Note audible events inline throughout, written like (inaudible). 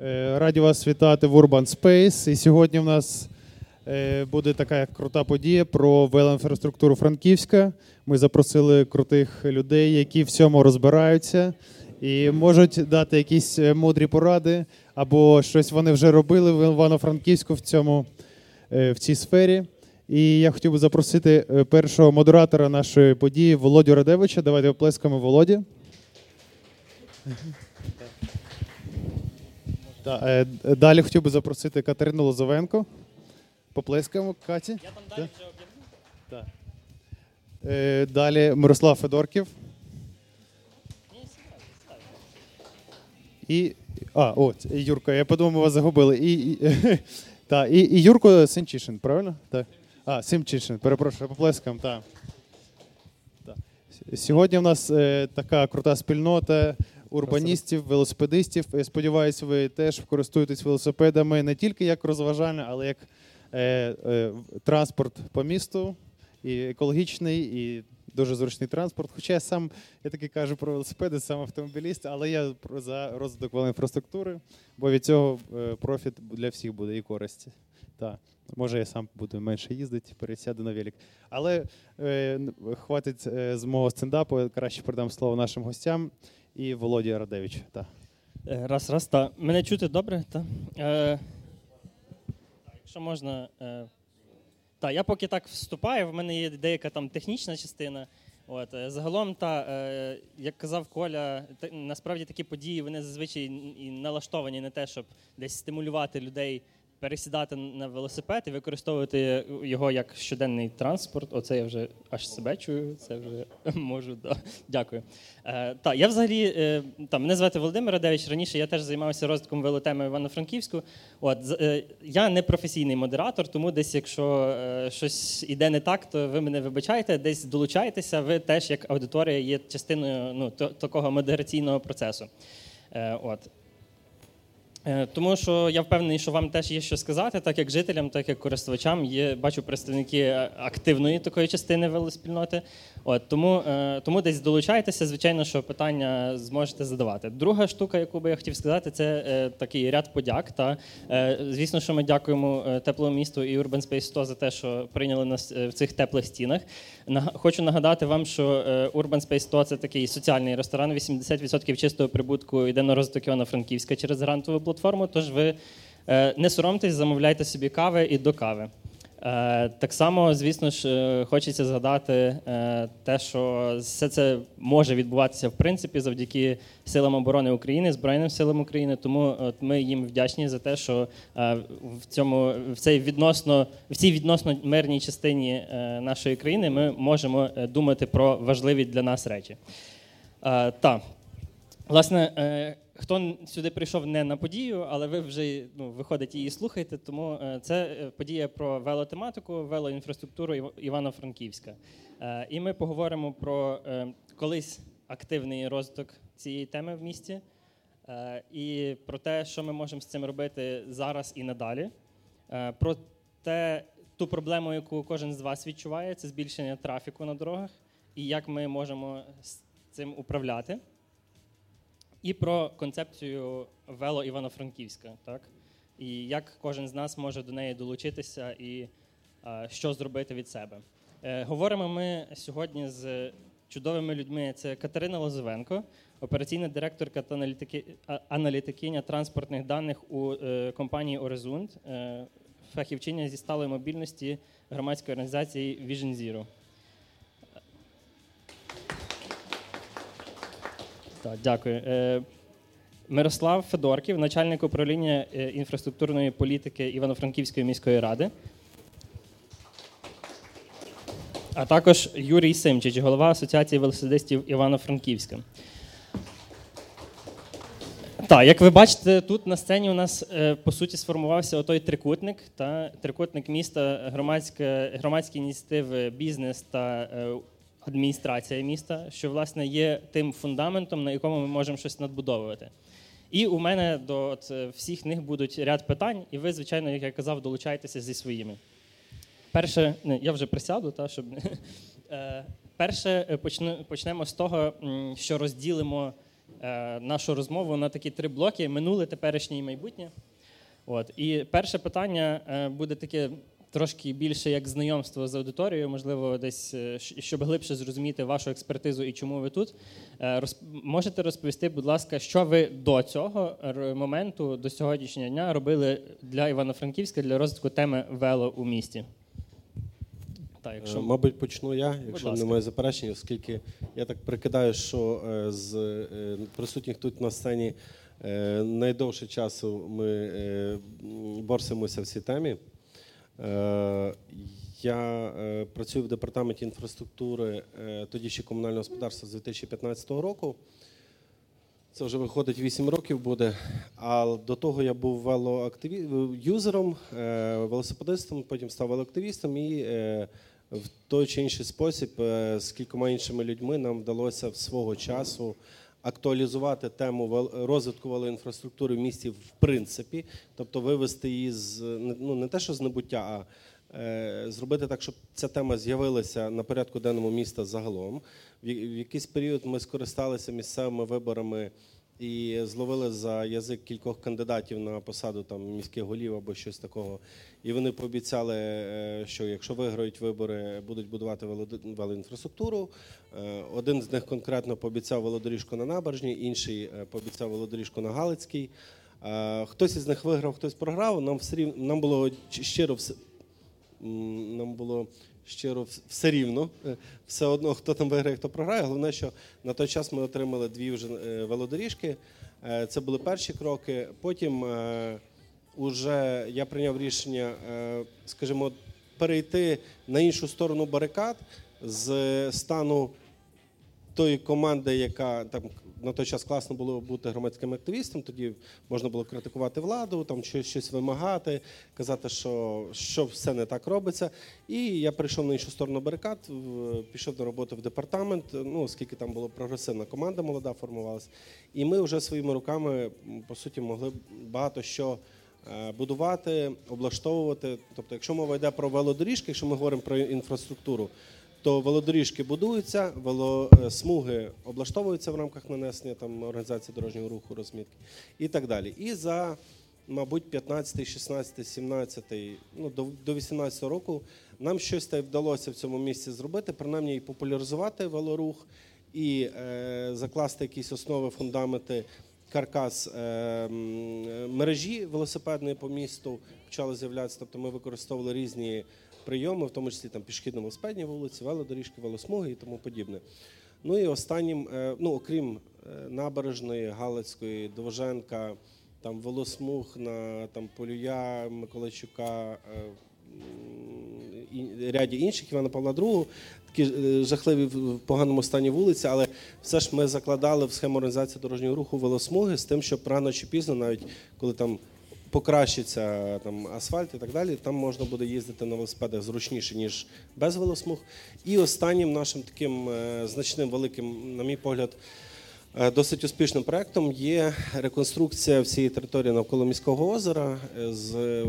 Е, раді вас вітати в Urban Space. І сьогодні в нас е, буде така крута подія про велоінфраструктуру Франківська. Ми запросили крутих людей, які в цьому розбираються і можуть дати якісь е, мудрі поради або щось вони вже робили в Івано-Франківську в цьому в цій сфері. І я хотів би запросити першого модератора нашої події Володю Радевича. Давайте оплескаємо Володі. Так, е, Далі хотів би запросити Катерину Лозовенко. Поплескаємо Каті. Я там далі вже об'єднав. Так. Е, Далі Мирослав Федорків. І. А, от, Юрко, я подумав, ми вас загубили. І, і, (laughs) та, і, і Юрко Сенчишин, правильно? Так. А, Симчишин, перепрошую, поплескаємо, так. Сьогодні в нас е, така крута спільнота урбаністів, велосипедистів. Я сподіваюся, ви теж користуєтесь велосипедами не тільки як розважальне, але як е, е, транспорт по місту, і екологічний, і дуже зручний транспорт. Хоча я сам я таки кажу про велосипеди, сам автомобіліст, але я за розвиток велоінфраструктури, бо від цього е, профіт для всіх буде і користі. Так. Може, я сам буду менше їздити, пересяду на велик. Але е, хватить е, з мого стендапу, краще передам слово нашим гостям і Володі Радевич. Та. Е, раз, раз, так. Мене чути добре? Та. Е, Якщо можна. Е, та, я поки так вступаю, в мене є деяка там технічна частина. От, е, Загалом, та, е, як казав Коля, та, насправді такі події вони зазвичай і налаштовані на те, щоб десь стимулювати людей пересідати на велосипед і використовувати його як щоденний транспорт. Оце я вже аж себе чую. Це вже (laughs) можу. Да. Дякую. Е, та я взагалі е, та, мене звати Володимир Радевич. Раніше я теж займався розвитком велотеми Івано-Франківську. От е, я не професійний модератор, тому десь, якщо е, щось іде не так, то ви мене вибачаєте, десь долучаєтеся. Ви теж як аудиторія є частиною ну, такого модераційного процесу. Е, от. Е, тому що я впевнений, що вам теж є що сказати, так як жителям, так як користувачам. Є бачу представники активної такої частини велоспільноти. От тому е, тому десь долучайтеся. Звичайно, що питання зможете задавати. Друга штука, яку би я хотів сказати, це е, такий ряд подяк. Та звісно, що ми дякуємо теплому місту і Urban Space 100 за те, що прийняли нас в цих теплих стінах. Хочу нагадати вам, що Urban Space 100 – це такий соціальний ресторан. 80% чистого прибутку йде на розвиток Івано-Франківська через грантову платформу. Тож ви е, не соромтесь, замовляйте собі кави і до кави. Е, так само, звісно ж, е, хочеться згадати те, що все це може відбуватися в принципі завдяки силам оборони України, Збройним силам України. Тому от ми їм вдячні за те, що в цьому в цей відносно в цій відносно мирній частині нашої країни ми можемо думати про важливі для нас речі. Так, власне хто сюди прийшов не на подію, але ви вже ну, виходить її слухаєте, тому е, це е, подія про велотематику, велоінфраструктуру Івано-Франківська. Е, і ми поговоримо про колись активний розвиток цієї теми в місті і про те, що ми можемо з цим робити зараз і надалі. Про те, ту проблему, яку кожен з вас відчуває, це збільшення трафіку на дорогах, і як ми можемо з цим управляти і про концепцію вело Івано-Франківська, так? І як кожен з нас може до неї долучитися і а, що зробити від себе. Е, говоримо ми сьогодні з чудовими людьми. Це Катерина Лозовенко, операційна директорка та аналітики, аналітикиня транспортних даних у е, компанії Орезунд, е, фахівчиня зі сталої мобільності громадської організації Vision Zero. Так, Дякую. Е, Мирослав Федорків, начальник управління е, інфраструктурної політики Івано-Франківської міської ради. А також Юрій Симчич, голова Асоціації велосипедистів Івано-Франківська. Так, як ви бачите, тут на сцені у нас е, по суті сформувався отой трикутник, та трикутник міста, громадські ініціативи, бізнес та адміністрація міста, що власне є тим фундаментом, на якому ми можемо щось надбудовувати. І у мене до от, е, всіх них будуть ряд питань, і ви, звичайно, як я казав, долучайтеся зі своїми. Перше, не, я вже присяду, та, щоб (laughs) е, перше е, почнемо з того, що розділимо е, нашу розмову на такі три блоки: минуле, теперішнє і майбутнє. От. І перше питання буде таке трошки більше як знайомство з аудиторією, можливо, десь е, щоб глибше зрозуміти вашу експертизу і чому ви тут. Е, Можете розповісти, будь ласка, що ви до цього моменту, до сьогоднішнього дня робили для Івано-Франківська для розвитку теми вело у місті? Якщо Е, Мабуть, почну я, якщо немає заперечень, оскільки я так прикидаю, що з присутніх тут на сцені найдовше часу ми борсимося в цій темі. Е, Я е, працюю в департаменті інфраструктури, е, тоді ще комунального господарства з 2015 року. Це вже виходить 8 років буде. А до того я був велоактиві... юзером, велосипедистом, потім став велоактивістом і в той чи інший спосіб з кількома іншими людьми нам вдалося в свого часу актуалізувати тему розвитку велоінфраструктури в місті в принципі, тобто вивести її з ну не те, що з небуття, а е, зробити так, щоб ця тема з'явилася на порядку денному міста загалом. В в якийсь період ми скористалися місцевими виборами і зловили за язик кількох кандидатів на посаду там міських голів або щось такого. І вони пообіцяли, е, що якщо виграють вибори, будуть будувати велоінфраструктуру. Е, Один з них конкретно пообіцяв велодоріжку на набережній, інший е, пообіцяв велодоріжку на Галицькій. Хтось із них виграв, хтось програв. Нам все рів- нам було щиро все- нам було щиро все рівно. Е, Все одно, хто там виграє, хто програє. Головне, що на той час ми отримали дві вже е, велодоріжки. Е, Це були перші кроки. Потім уже я прийняв рішення, скажімо, перейти на іншу сторону барикад з стану тої команди, яка там на той час класно було бути громадським активістом. Тоді можна було критикувати владу, там щось, вимагати, казати, що, що все не так робиться. І я прийшов на іншу сторону барикад, пішов на роботу в департамент. Ну, оскільки там була прогресивна команда, молода формувалась. І ми вже своїми руками, по суті, могли багато що. е, Будувати, облаштовувати. Тобто, якщо мова йде про велодоріжки, якщо ми говоримо про інфраструктуру, то велодоріжки будуються, велосмуги облаштовуються в рамках нанесення там організації дорожнього руху, розмітки і так далі. І за, мабуть, 15, 16, 17, ну до, до 18 року нам щось та й вдалося в цьому місці зробити, принаймні і популяризувати велорух, і е, закласти якісь основи, фундаменти. Каркас е, мережі велосипедної по місту почали з'являтися. Тобто ми використовували різні прийоми, в тому числі там пішохідно-велосипедні вулиці, велодоріжки, велосмуги і тому подібне. Ну і останнім, е, ну окрім е, набережної, Галицької, Довженка, там велосмуг на там Полюя, Миколайчука, е, і ряді інших Івана Павла II, такі жахливі в поганому стані вулиці, але все ж ми закладали в схему організації дорожнього руху велосмуги з тим, щоб рано чи пізно, навіть коли там покращиться там асфальт і так далі, там можна буде їздити на велосипедах зручніше, ніж без велосмуг. І останнім нашим таким е, значним великим, на мій погляд, Е, Досить успішним проектом є реконструкція всієї території навколо міського озера е, з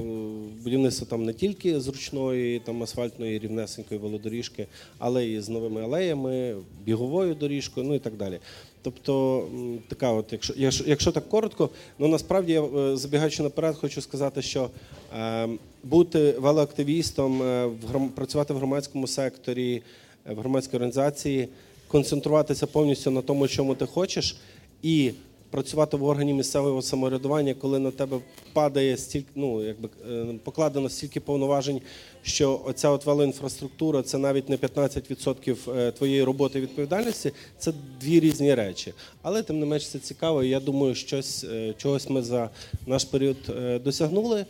будівництва там не тільки зручної там асфальтної рівнесенької велодоріжки, але і з новими алеями, біговою доріжкою, ну і так далі. Тобто, така, от, якщо, якщо, якщо так коротко, ну насправді я е, забігаючи наперед, хочу сказати, що е, бути велоактивістом, е, в працювати в громадському секторі, е, в громадській організації концентруватися повністю на тому, чому ти хочеш, і працювати в органі місцевого самоврядування, коли на тебе падає стільки, ну якби е, покладено стільки повноважень, що оця от велоінфраструктура це навіть не 15% е, твоєї роботи відповідальності. Це дві різні речі. Але тим не менш це цікаво. Я думаю, щось е, чогось ми за наш період досягнули.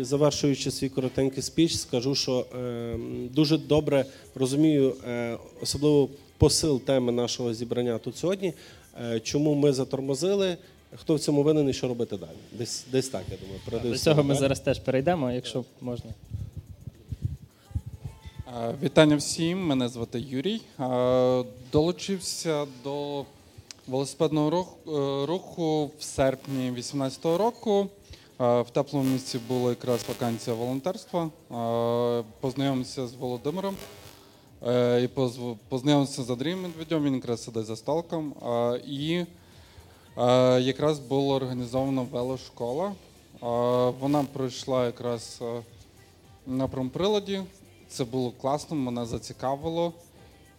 Завершуючи свій коротенький спіч, скажу, що дуже добре розумію, особливо посил теми нашого зібрання тут сьогодні. Е, чому ми затормозили? Хто в цьому винен і що робити далі? Десь десь так, я думаю. До цього ми зараз теж перейдемо, якщо можна. Е, Вітання всім, мене звати Юрій. Е, Долучився до велосипедного рух- руху в серпні 2018 року. В теплому місці була якраз вакансія волонтерства. Познайомився з Володимиром і позв- познайомився з Андрієм Медведем, він якраз сидить за столком. Е, І Е, якраз була організована велошкола. Е, вона пройшла якраз е, на промприладі. Це було класно, мене зацікавило.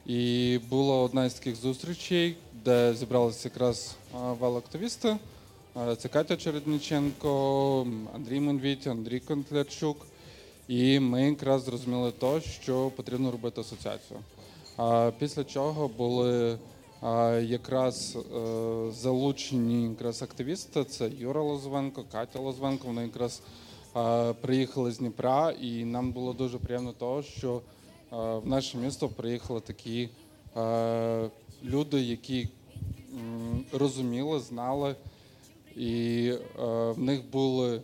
І була одна із таких зустрічей, де зібралися якраз велоактивісти. Це Катя Чередниченко, Андрій Менвіть, Андрій Контлячук. І ми якраз зрозуміли то, що потрібно робити асоціацію. Після чого були якраз е, залучені якраз активісти. Це Юра Лозвенко, Катя Лозвенко. Вони якраз приїхали з Дніпра, і нам було дуже приємно того, що в наше місто приїхали такі люди, які розуміли, знали, і в них були.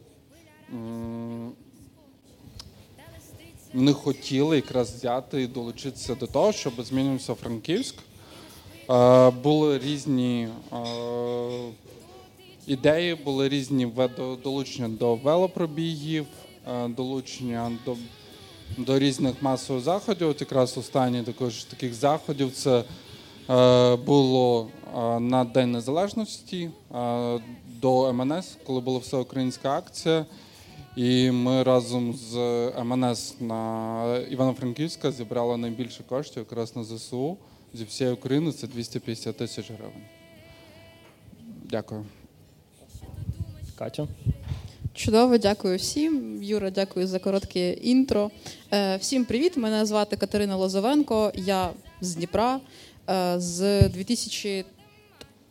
Вони хотіли якраз взяти і долучитися до того, щоб змінився Франківськ. Були різні ідеї, були різні долучення до велопробігів, долучення до до різних масових заходів. От якраз останні також таких заходів це було на День Незалежності до МНС, коли була всеукраїнська акція. І ми разом з ем МНС на Івано-Франківська зібрали найбільше коштів якраз на ЗСУ зі всієї України це 250 тисяч гривень. Дякую. Катя. Чудово, дякую всім. Юра, дякую за коротке інтро. Е, всім привіт! Мене звати Катерина Лозовенко. Я з Дніпра е, з 2000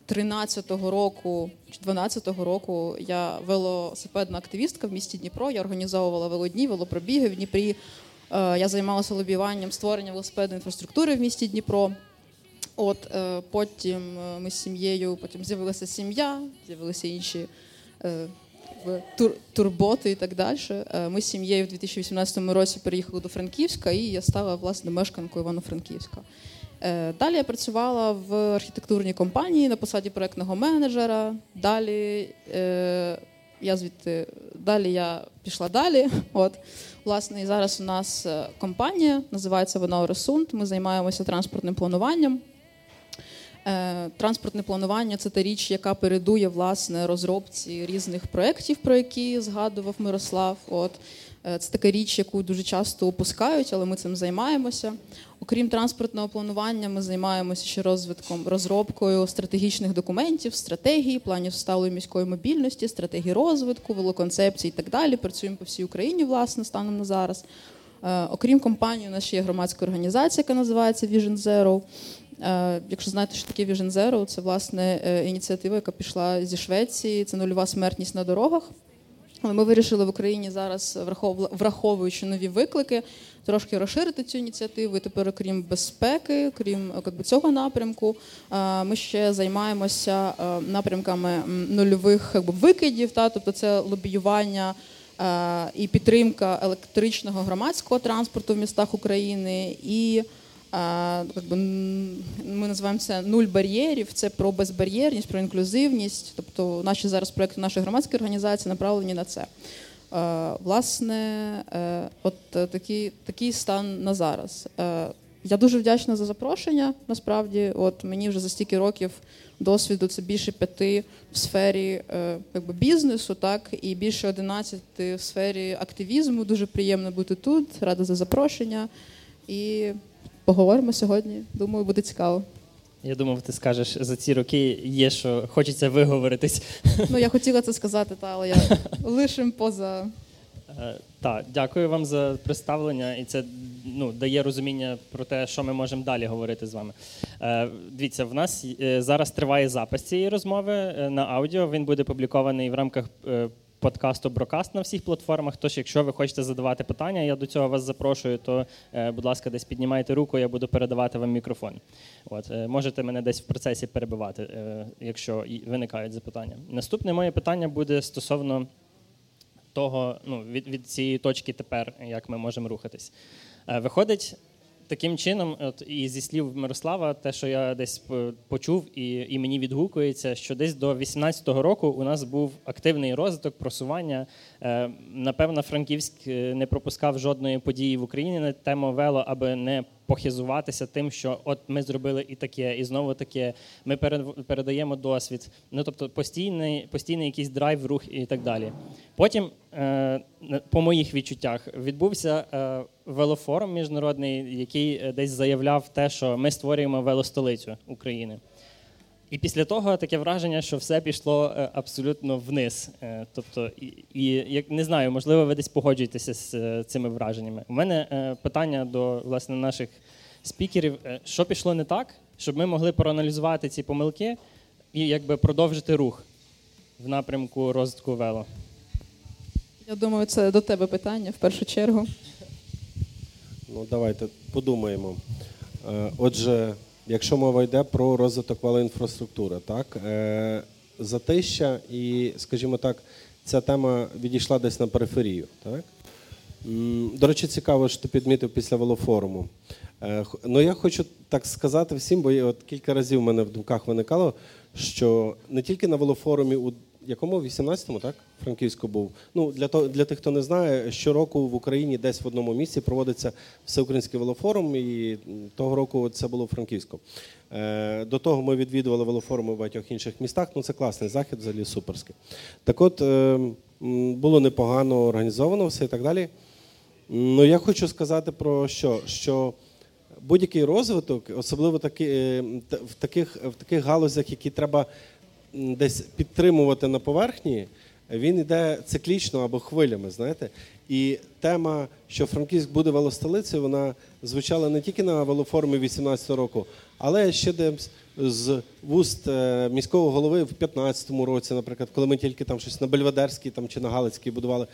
13-го року чи 12-го року я велосипедна активістка в місті Дніпро. Я організовувала велодні, велопробіги в Дніпрі. Е, я займалася лобіюванням створення велосипедної інфраструктури в місті Дніпро. От е, потім е, ми з сім'єю, потім з'явилася сім'я, з'явилися інші турботи і так далі. Ми з сім'єю в 2018 році переїхали до Франківська, і я стала власне мешканкою Івано-Франківська. Далі я працювала в архітектурній компанії на посаді проектного менеджера. Далі я звідти далі я пішла далі. (laughs) От власне, і зараз у нас компанія називається вона Оресунд. Ми займаємося транспортним плануванням. Е, транспортне планування це та річ, яка передує власне розробці різних проєктів, про які згадував Мирослав. От е, це така річ, яку дуже часто опускають, але ми цим займаємося. Окрім транспортного планування, ми займаємося ще розвитком, розробкою стратегічних документів, стратегії, планів сталої міської мобільності, стратегії розвитку, велоконцепцій і так далі. Працюємо по всій Україні, власне, станом на зараз. Е, окрім компанії, у нас ще є громадська організація, яка називається Vision Zero. Е, якщо знаєте, що таке Vision Zero, це власне е, ініціатива, яка пішла зі Швеції. Це нульова смертність на дорогах. Але ми вирішили в Україні зараз, враховуючи нові виклики, трошки розширити цю ініціативу. І Тепер, окрім безпеки, крім цього напрямку, е, ми ще займаємося напрямками нульових якби, викидів. Та, тобто це лобіювання і підтримка електричного громадського транспорту в містах України. і Якби, ми називаємо це нуль бар'єрів. Це про безбар'єрність, про інклюзивність. Тобто, наші зараз проекти нашої громадської організації направлені на це. Власне, е, от такий такий стан на зараз. Е, я дуже вдячна за запрошення. Насправді, от мені вже за стільки років досвіду це більше п'яти в сфері е, якби, бізнесу, так і більше одинадцяти в сфері активізму. Дуже приємно бути тут. Рада за запрошення. І поговоримо сьогодні. Думаю, буде цікаво. Я думав, ти скажеш за ці роки є, що хочеться виговоритись. Ну я хотіла це сказати, та але я (laughs) лишим поза. Е, так, дякую вам за представлення, і це ну, дає розуміння про те, що ми можемо далі говорити з вами. Е, дивіться, в нас е, зараз триває запис цієї розмови на аудіо. Він буде публікований в рамках подкасту Брокаст на всіх платформах. Тож, якщо ви хочете задавати питання, я до цього вас запрошую, то, е, будь ласка, десь піднімайте руку, я буду передавати вам мікрофон. От е, можете мене десь в процесі перебивати, е, якщо виникають запитання. Наступне моє питання буде стосовно того, ну від, від цієї точки тепер, як ми можемо рухатись. Виходить, таким чином, от і зі слів Мирослава, те, що я десь почув, і і мені відгукується, що десь до 18-го року у нас був активний розвиток, просування. Е, Напевно, Франківськ е, не пропускав жодної події в Україні на тему вело, аби не похизуватися тим, що от ми зробили і таке, і знову таке. Ми перед- передаємо досвід. Ну тобто постійний, постійний якийсь драйв, рух і так далі. Потім, е, по моїх відчуттях, відбувся е, велофорум міжнародний, який е, десь заявляв те, що ми створюємо велостолицю України. І після того таке враження, що все пішло е, абсолютно вниз. Е, Тобто, і, і як не знаю, можливо, ви десь погоджуєтеся з е, цими враженнями. У мене питання до власне наших спікерів: що пішло не так, щоб ми могли проаналізувати ці помилки і якби продовжити рух в напрямку розвитку вело. Я думаю, це до тебе питання в першу чергу. Ну, давайте подумаємо. Отже, якщо мова йде про розвиток валоінфраструктури, так е, затища і, скажімо так, ця тема відійшла десь на периферію. Так? До речі, цікаво, що ти підмітив після велофоруму. Е, Ну, я хочу так сказати всім, бо от кілька разів в мене в думках виникало, що не тільки на велофорумі у якому 18-му, так? Франківську був. Ну, для, того, для тих, хто не знає, щороку в Україні десь в одному місці проводиться всеукраїнський велофорум, і того року це було в Франківську. Е, До того ми відвідували велофоруми в багатьох інших містах. Ну, це класний захід, взагалі суперський. Так от, е, було непогано організовано все і так далі. Ну, я хочу сказати про що? Що будь-який розвиток, особливо таки, е, в, таких, в таких галузях, які треба десь підтримувати на поверхні, він йде циклічно або хвилями, знаєте. І тема, що Франківськ буде велостолицею, вона звучала не тільки на велоформі 18 року, але ще десь з вуст е, міського голови в 15-му році, наприклад, коли ми тільки там щось на Бельведерській там, чи на Галицькій будували.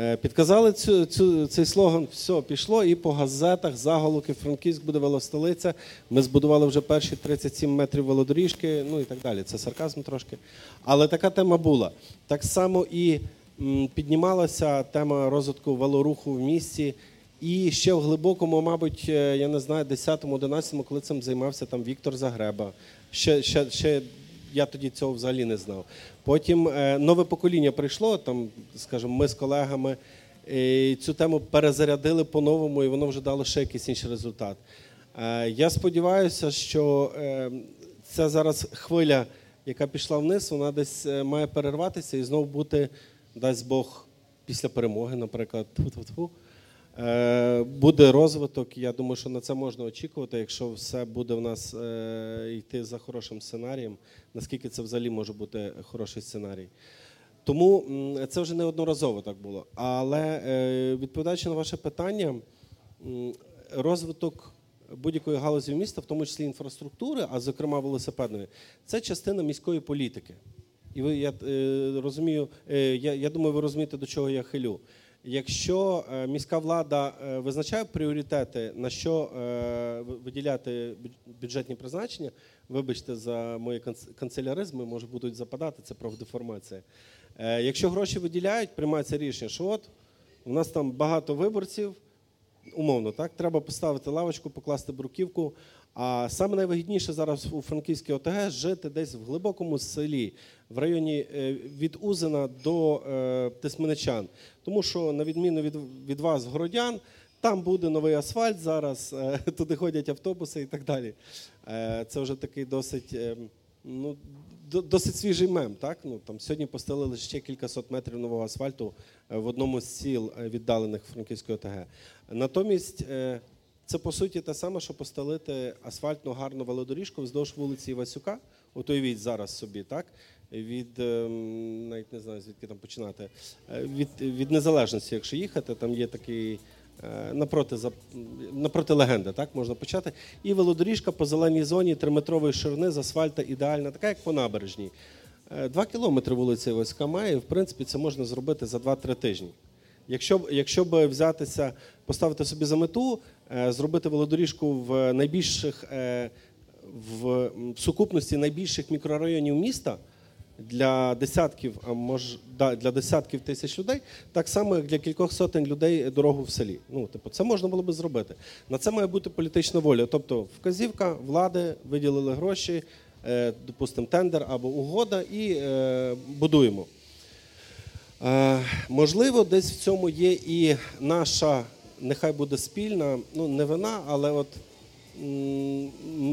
Е, Підказали цю, цю, цей слоган, все, пішло, і по газетах заголовки Франківськ буде велостолиця. Ми збудували вже перші 37 метрів велодоріжки, ну і так далі. Це сарказм трошки. Але така тема була. Так само і піднімалася тема розвитку велоруху в місті. І ще в глибокому, мабуть, е, я не знаю, 10-11, коли цим займався там Віктор Загреба. Ще, ще, ще я тоді цього взагалі не знав. Потім е, нове покоління прийшло, там, скажімо, ми з колегами цю тему перезарядили по-новому, і воно вже дало ще якийсь інший результат. Е, я сподіваюся, що е, ця зараз хвиля, яка пішла вниз, вона десь має перерватися і знову бути, дасть Бог, після перемоги, наприклад, Буде розвиток. Я думаю, що на це можна очікувати, якщо все буде в нас е, йти за хорошим сценарієм. Наскільки це взагалі може бути хороший сценарій? Тому це вже неодноразово так було. Але е, відповідаючи на ваше питання, розвиток будь-якої галузі міста, в тому числі інфраструктури, а зокрема велосипедної, це частина міської політики. І ви я е, розумію, е, я, я думаю, ви розумієте, до чого я хилю. Якщо е, міська влада е, визначає пріоритети, на що е, виділяти бюджетні призначення, вибачте за мої канцеляризми, може будуть западати, це профдеформація. Якщо гроші виділяють, приймається рішення, що от у нас там багато виборців, умовно, так, треба поставити лавочку, покласти бруківку. А саме найвигідніше зараз у Франківській ОТГ жити десь в глибокому селі, в районі е, від Узина до е, Тисменичан. Тому що, на відміну від, від вас, городян, там буде новий асфальт зараз, е, (laughs) туди ходять автобуси і так далі. Це вже такий досить. Ну, досить свіжий мем. Так? Ну, там, сьогодні постелили ще кількасот метрів нового асфальту в одному з сіл віддалених Франківської ОТГ. Натомість це по суті те саме, що постелити асфальтну гарну велодоріжку вздовж вулиці Івасюка. От уявіть зараз собі, так? Від ем, навіть не знаю, звідки там починати. Е, Від, від незалежності, якщо їхати, там є такий. е, Напроти, напроти легенди, так можна почати. І велодоріжка по зеленій зоні триметрової ширини з асфальта ідеальна, така як по набережній. Е, Два кілометри вулиця Іваська має, в принципі це можна зробити за 2-3 тижні. Якщо, якщо б взятися, поставити собі за мету, зробити велодоріжку в найбільших е, в, в сукупності найбільших мікрорайонів міста для десятків, а може да, для десятків тисяч людей, так само як для кількох сотень людей дорогу в селі. Ну, типу, це можна було би зробити. На це має бути політична воля. Тобто, вказівка влади виділили гроші, е, допустимо, тендер або угода, і е, будуємо. Е, можливо, десь в цьому є і наша нехай буде спільна, ну не вина, але от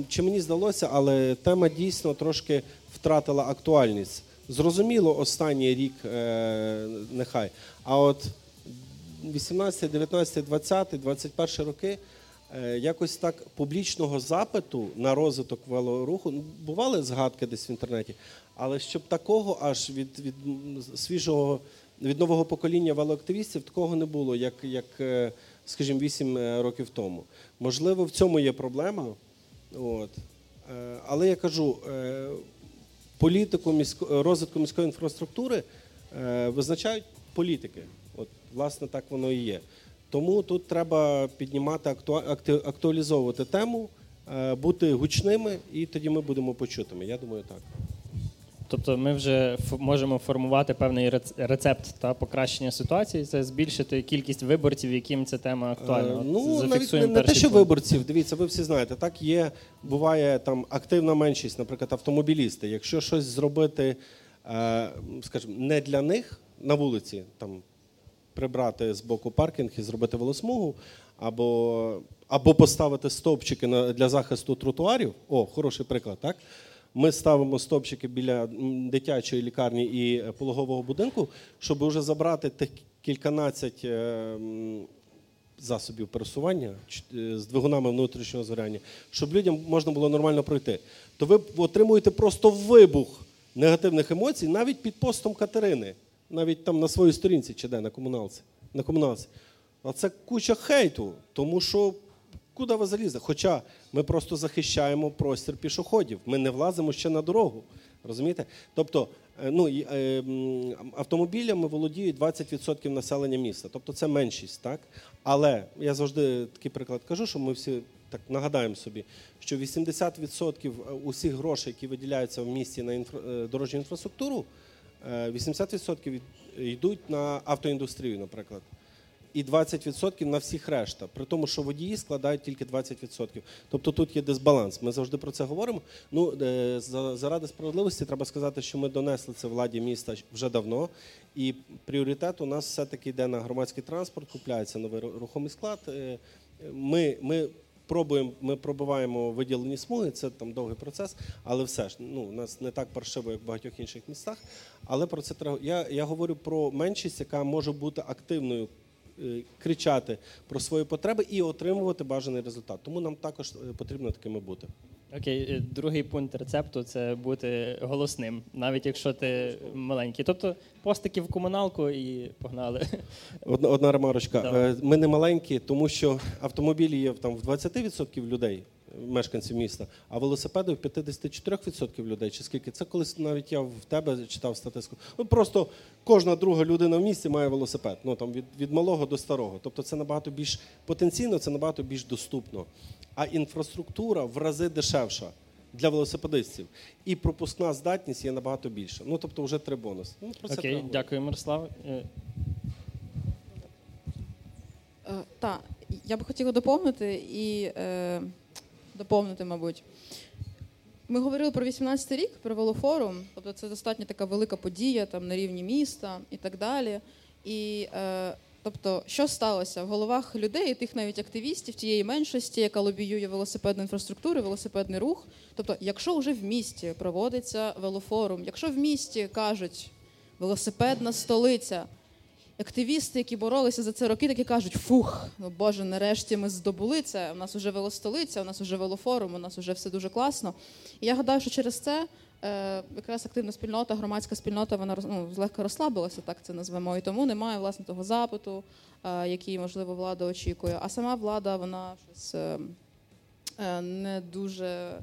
чи мені здалося, але тема дійсно трошки втратила актуальність. Зрозуміло, останній рік е, нехай. А от 18, 19, 20, 21 роки е, якось так публічного запиту на розвиток велоруху ну, бували згадки десь в інтернеті, але щоб такого аж від, від свіжого від нового покоління велоактивістів такого не було, як, як е, скажімо, 8 е, років тому. Можливо, в цьому є проблема. От. Е, Але я кажу, е, політику місько, розвитку міської інфраструктури визначають політики. От, власне, так воно і є. Тому тут треба піднімати, актуа- актуалізовувати тему, бути гучними, і тоді ми будемо почутими. Я думаю, так. Тобто ми вже можемо формувати певний рец- рецепт та покращення ситуації, це збільшити кількість виборців, яким ця тема актуальна. Е, Ну, навіть не, не те, що пункт. виборців, дивіться, ви всі знаєте, так є, буває там активна меншість, наприклад, автомобілісти. Якщо щось зробити, е, скажімо, не для них на вулиці, там прибрати з боку паркінг і зробити велосмугу, або, або поставити стовпчики на, для захисту тротуарів. О, хороший приклад, так? Ми ставимо стовпчики біля дитячої лікарні і е, пологового будинку, щоб вже забрати тих кільканадцять е, засобів пересування е, з двигунами внутрішнього згоряння, щоб людям можна було нормально пройти, то ви отримуєте просто вибух негативних емоцій навіть під постом Катерини, навіть там на своїй сторінці чи де на комуналці. На комуналці. А це куча хейту, тому що куди ви залізете? Хоча ми просто захищаємо простір пішоходів, ми не влазимо ще на дорогу. Розумієте? Тобто, е, ну, е, автомобілями володіють 20% населення міста. Тобто це меншість, так? Але я завжди такий приклад кажу, що ми всі так нагадаємо собі, що 80% усіх грошей, які виділяються в місті на інфра... е, дорожню інфраструктуру, е, 80% від- йдуть на автоіндустрію, наприклад. І 20% на всіх решта, при тому, що водії складають тільки 20%. Тобто тут є дисбаланс. Ми завжди про це говоримо. Ну е, заради справедливості треба сказати, що ми донесли це владі міста вже давно. І пріоритет у нас все-таки йде на громадський транспорт, купляється новий рухомий склад. Е, Ми, ми пробуємо, ми пробиваємо виділені смуги, це там довгий процес, але все ж ну, у нас не так паршиво, як в багатьох інших містах. Але про це треба. Я, я говорю про меншість, яка може бути активною кричати про свої потреби і отримувати бажаний результат. Тому нам також е, потрібно такими бути. Окей, е, другий пункт рецепту це бути голосним, навіть якщо ти маленький. Тобто постики в комуналку і погнали. (laughs) Одна, одна ремарочка. Давай. Е, Ми не маленькі, тому що автомобілі є там в 20% людей, е, мешканців міста, а велосипеди в 54% людей. Чи скільки? Це колись навіть я в тебе читав статистику. Ну просто кожна друга людина в місті має велосипед. Ну там від, від малого до старого. Тобто це набагато більш потенційно, це набагато більш доступно. А інфраструктура в рази дешевша. Для велосипедистів і пропускна здатність є набагато більша. Ну тобто, вже три бонуси. Ну про це Окей, дякую, Мирослав. Е, Е, Так, я би хотіла доповнити і е, доповнити, мабуть. Ми говорили про 18 рік, про велофорум, тобто це достатньо така велика подія там на рівні міста і так далі. І е, тобто, що сталося в головах людей, тих навіть активістів тієї меншості, яка лобіює велосипедну інфраструктуру, велосипедний рух. Тобто, якщо вже в місті проводиться велофорум, якщо в місті кажуть велосипедна столиця, активісти, які боролися за це роки, такі кажуть: фух, ну боже, нарешті ми здобули це. У нас вже велостолиця, у нас вже велофорум, у нас вже все дуже класно. І я гадаю, що через це е, якраз активна спільнота, громадська спільнота, вона ну, злегка розслабилася, так це назвемо. І тому немає власне того запиту, е, який можливо влада очікує. А сама влада, вона щось. Е, не дуже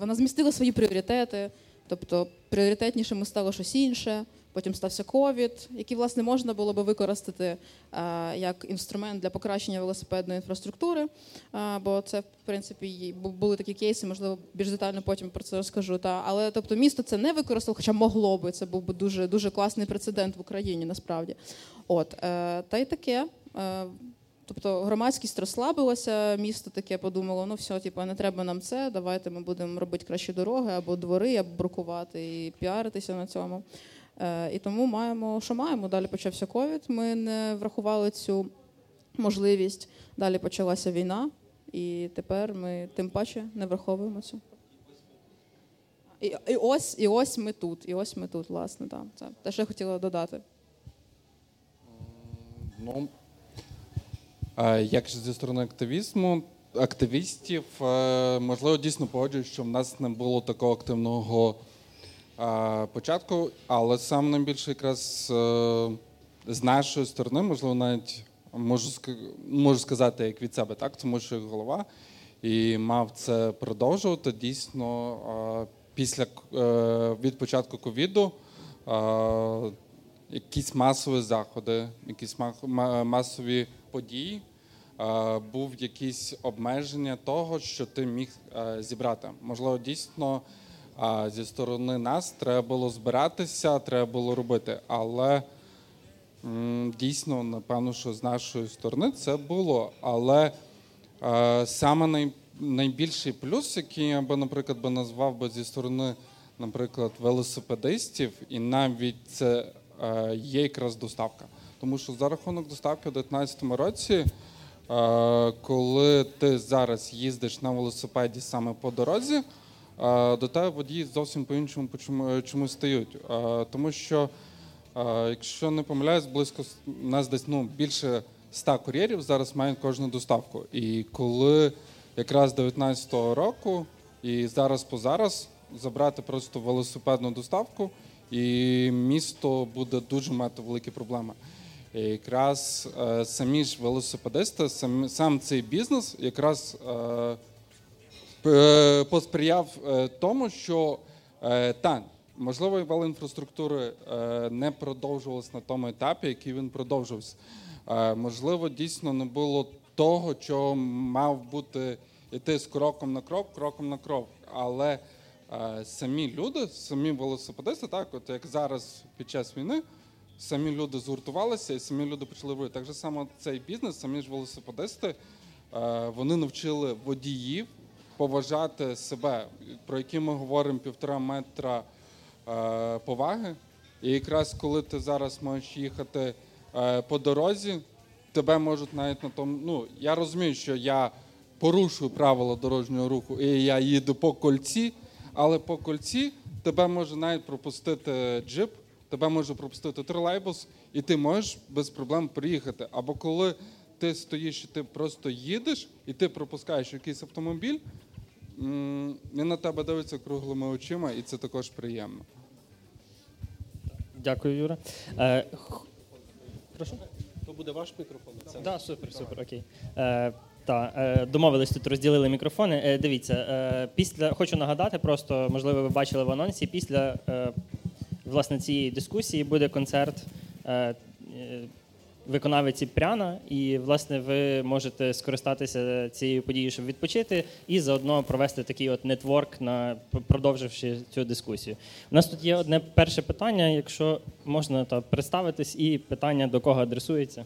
вона змістила свої пріоритети, тобто пріоритетнішими стало щось інше. Потім стався ковід, який власне можна було би використати е, як інструмент для покращення велосипедної інфраструктури. Е, бо це в принципі були такі кейси, можливо, більш детально потім про це розкажу. Та але тобто місто це не використало, хоча могло би. Це був би дуже дуже класний прецедент в Україні, насправді. От е, та й таке. Тобто громадськість розслабилася, місто таке подумало: ну все, типу, не треба нам це. Давайте ми будемо робити кращі дороги або двори, або брукувати і піаритися на цьому. Е, і тому маємо, що маємо. Далі почався ковід. Ми не врахували цю можливість. Далі почалася війна, і тепер ми тим паче не враховуємо цю. І, і, ось, і ось ми тут, і ось ми тут, власне, так. Це те, що я хотіла додати. Ну, як зі сторони активізму, активістів, е, можливо, дійсно погоджуюсь, що в нас не було такого активного початку, але сам найбільше якраз е, з нашої сторони, можливо, навіть можу, можу сказати як від себе, так, тому що голова і мав це продовжувати. Дійсно, після е, від початку ковіду. якісь масові заходи, якісь ма- ма- масові події, був якісь обмеження того, що ти міг е, зібрати. Можливо, дійсно е, зі сторони нас треба було збиратися, треба було робити. Але дійсно, напевно, що з нашої сторони це було. Але е, саме най, найбільший плюс, який я би, наприклад, би назвав би зі сторони, наприклад, велосипедистів, і навіть це е, є якраз доставка. Тому що за рахунок доставки в 2019 році, е, коли ти зараз їздиш на велосипеді саме по дорозі, е, до тебе водії зовсім по-іншому чомусь стають. Е, Тому що, е, якщо не помиляюсь, близько нас десь ну, більше 100 кур'єрів зараз мають кожну доставку. І коли якраз 19-го року і зараз по зараз забрати просто велосипедну доставку, і місто буде дуже мати великі проблеми. І якраз е, самі ж велосипедисти, сам, сам цей бізнес якраз е, е, посприяв е, тому, що е, та, можливо, і велоінфраструктури е, не продовжувалась на тому етапі, який він продовжився. Е, Можливо, дійсно не було того, що мав бути йти з кроком на крок, кроком на крок. Але е, самі люди, самі велосипедисти, так, от як зараз під час війни, самі люди згуртувалися і самі люди почали робити. Так же само цей бізнес, самі ж велосипедисти, е, вони навчили водіїв поважати себе, про які ми говоримо півтора метра е, поваги. І якраз коли ти зараз можеш їхати е, по дорозі, тебе можуть навіть на тому. Ну, я розумію, що я порушую правила дорожнього руху і я їду по кольці, але по кольці тебе може навіть пропустити джип, тебе може пропустити тролейбус, і ти можеш без проблем приїхати. Або коли ти стоїш і ти просто їдеш, і ти пропускаєш якийсь автомобіль, він на тебе дивиться круглими очима, і це також приємно. Дякую, Юра. Е, х- прошу. То буде ваш мікрофон. Це Да, супер, супер, окей. Е, та, е, домовились тут, розділили мікрофони. Е, дивіться, е, після хочу нагадати, просто можливо, ви бачили в анонсі. Після е, власне цієї дискусії буде концерт е, е, виконавиці Пряна, і власне ви можете скористатися цією подією, щоб відпочити, і заодно провести такий от нетворк на продовживши цю дискусію. У нас тут є одне перше питання, якщо можна то представитись, і питання до кого адресується.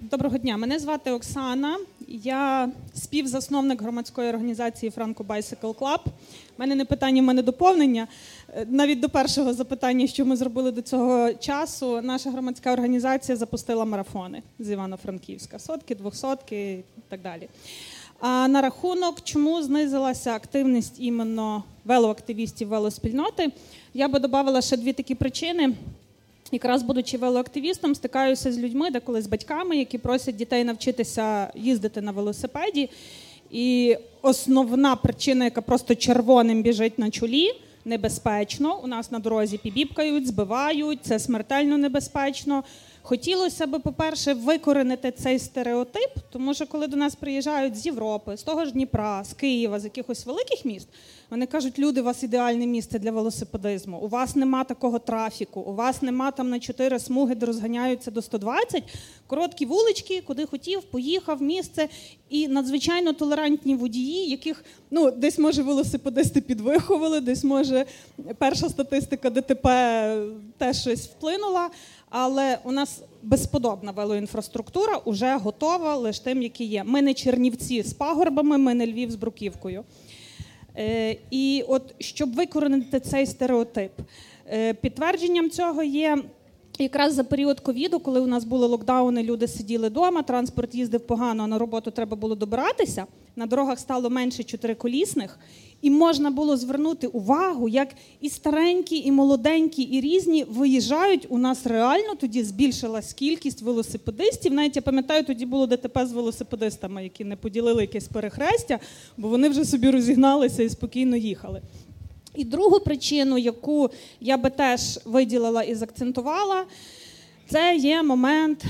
Доброго дня, мене звати Оксана. Я співзасновник громадської організації Franco Bicycle Club. У мене не питання, в мене доповнення. Е, Навіть до першого запитання, що ми зробили до цього часу, наша громадська організація запустила марафони з Івано-Франківська. Сотки, двохсотки і так далі. А на рахунок, чому знизилася активність іменно велоактивістів велоспільноти, я би додала ще дві такі причини. Якраз будучи велоактивістом, стикаюся з людьми, деколи з батьками, які просять дітей навчитися їздити на велосипеді. І основна причина, яка просто червоним біжить на чолі, небезпечно. У нас на дорозі пібіпкають, збивають, це смертельно небезпечно. Хотілося б, по-перше, викоренити цей стереотип, тому що коли до нас приїжджають з Європи, з того ж Дніпра, з Києва, з якихось великих міст, вони кажуть, люди, у вас ідеальне місце для велосипедизму. У вас нема такого трафіку, у вас нема там на чотири смуги, де розганяються до 120, короткі вулички, куди хотів, поїхав місце. І надзвичайно толерантні водії, яких ну десь може велосипедисти підвиховали, десь може перша статистика ДТП теж щось вплинула. Але у нас безподобна велоінфраструктура вже готова лише тим, які є. Ми не Чернівці з пагорбами, ми не Львів з бруківкою. Е, і от щоб викоренити цей стереотип, е, підтвердженням цього є Якраз за період ковіду, коли у нас були локдауни, люди сиділи вдома, транспорт їздив погано, а на роботу треба було добиратися. На дорогах стало менше чотириколісних, і можна було звернути увагу, як і старенькі, і молоденькі, і різні виїжджають. У нас реально тоді збільшилась кількість велосипедистів. Навіть я пам'ятаю, тоді було ДТП з велосипедистами, які не поділили якесь перехрестя, бо вони вже собі розігналися і спокійно їхали. І другу причину, яку я би теж виділила і закцентувала, це є момент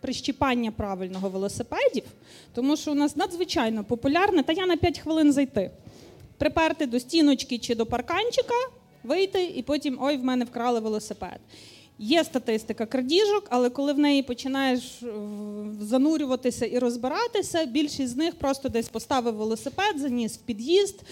прищіпання правильного велосипедів, тому що у нас надзвичайно популярне, та я на 5 хвилин зайти, приперти до стіночки чи до парканчика, вийти і потім ой, в мене вкрали велосипед. Є статистика крадіжок, але коли в неї починаєш е, занурюватися і розбиратися, більшість з них просто десь поставив велосипед, заніс в під'їзд,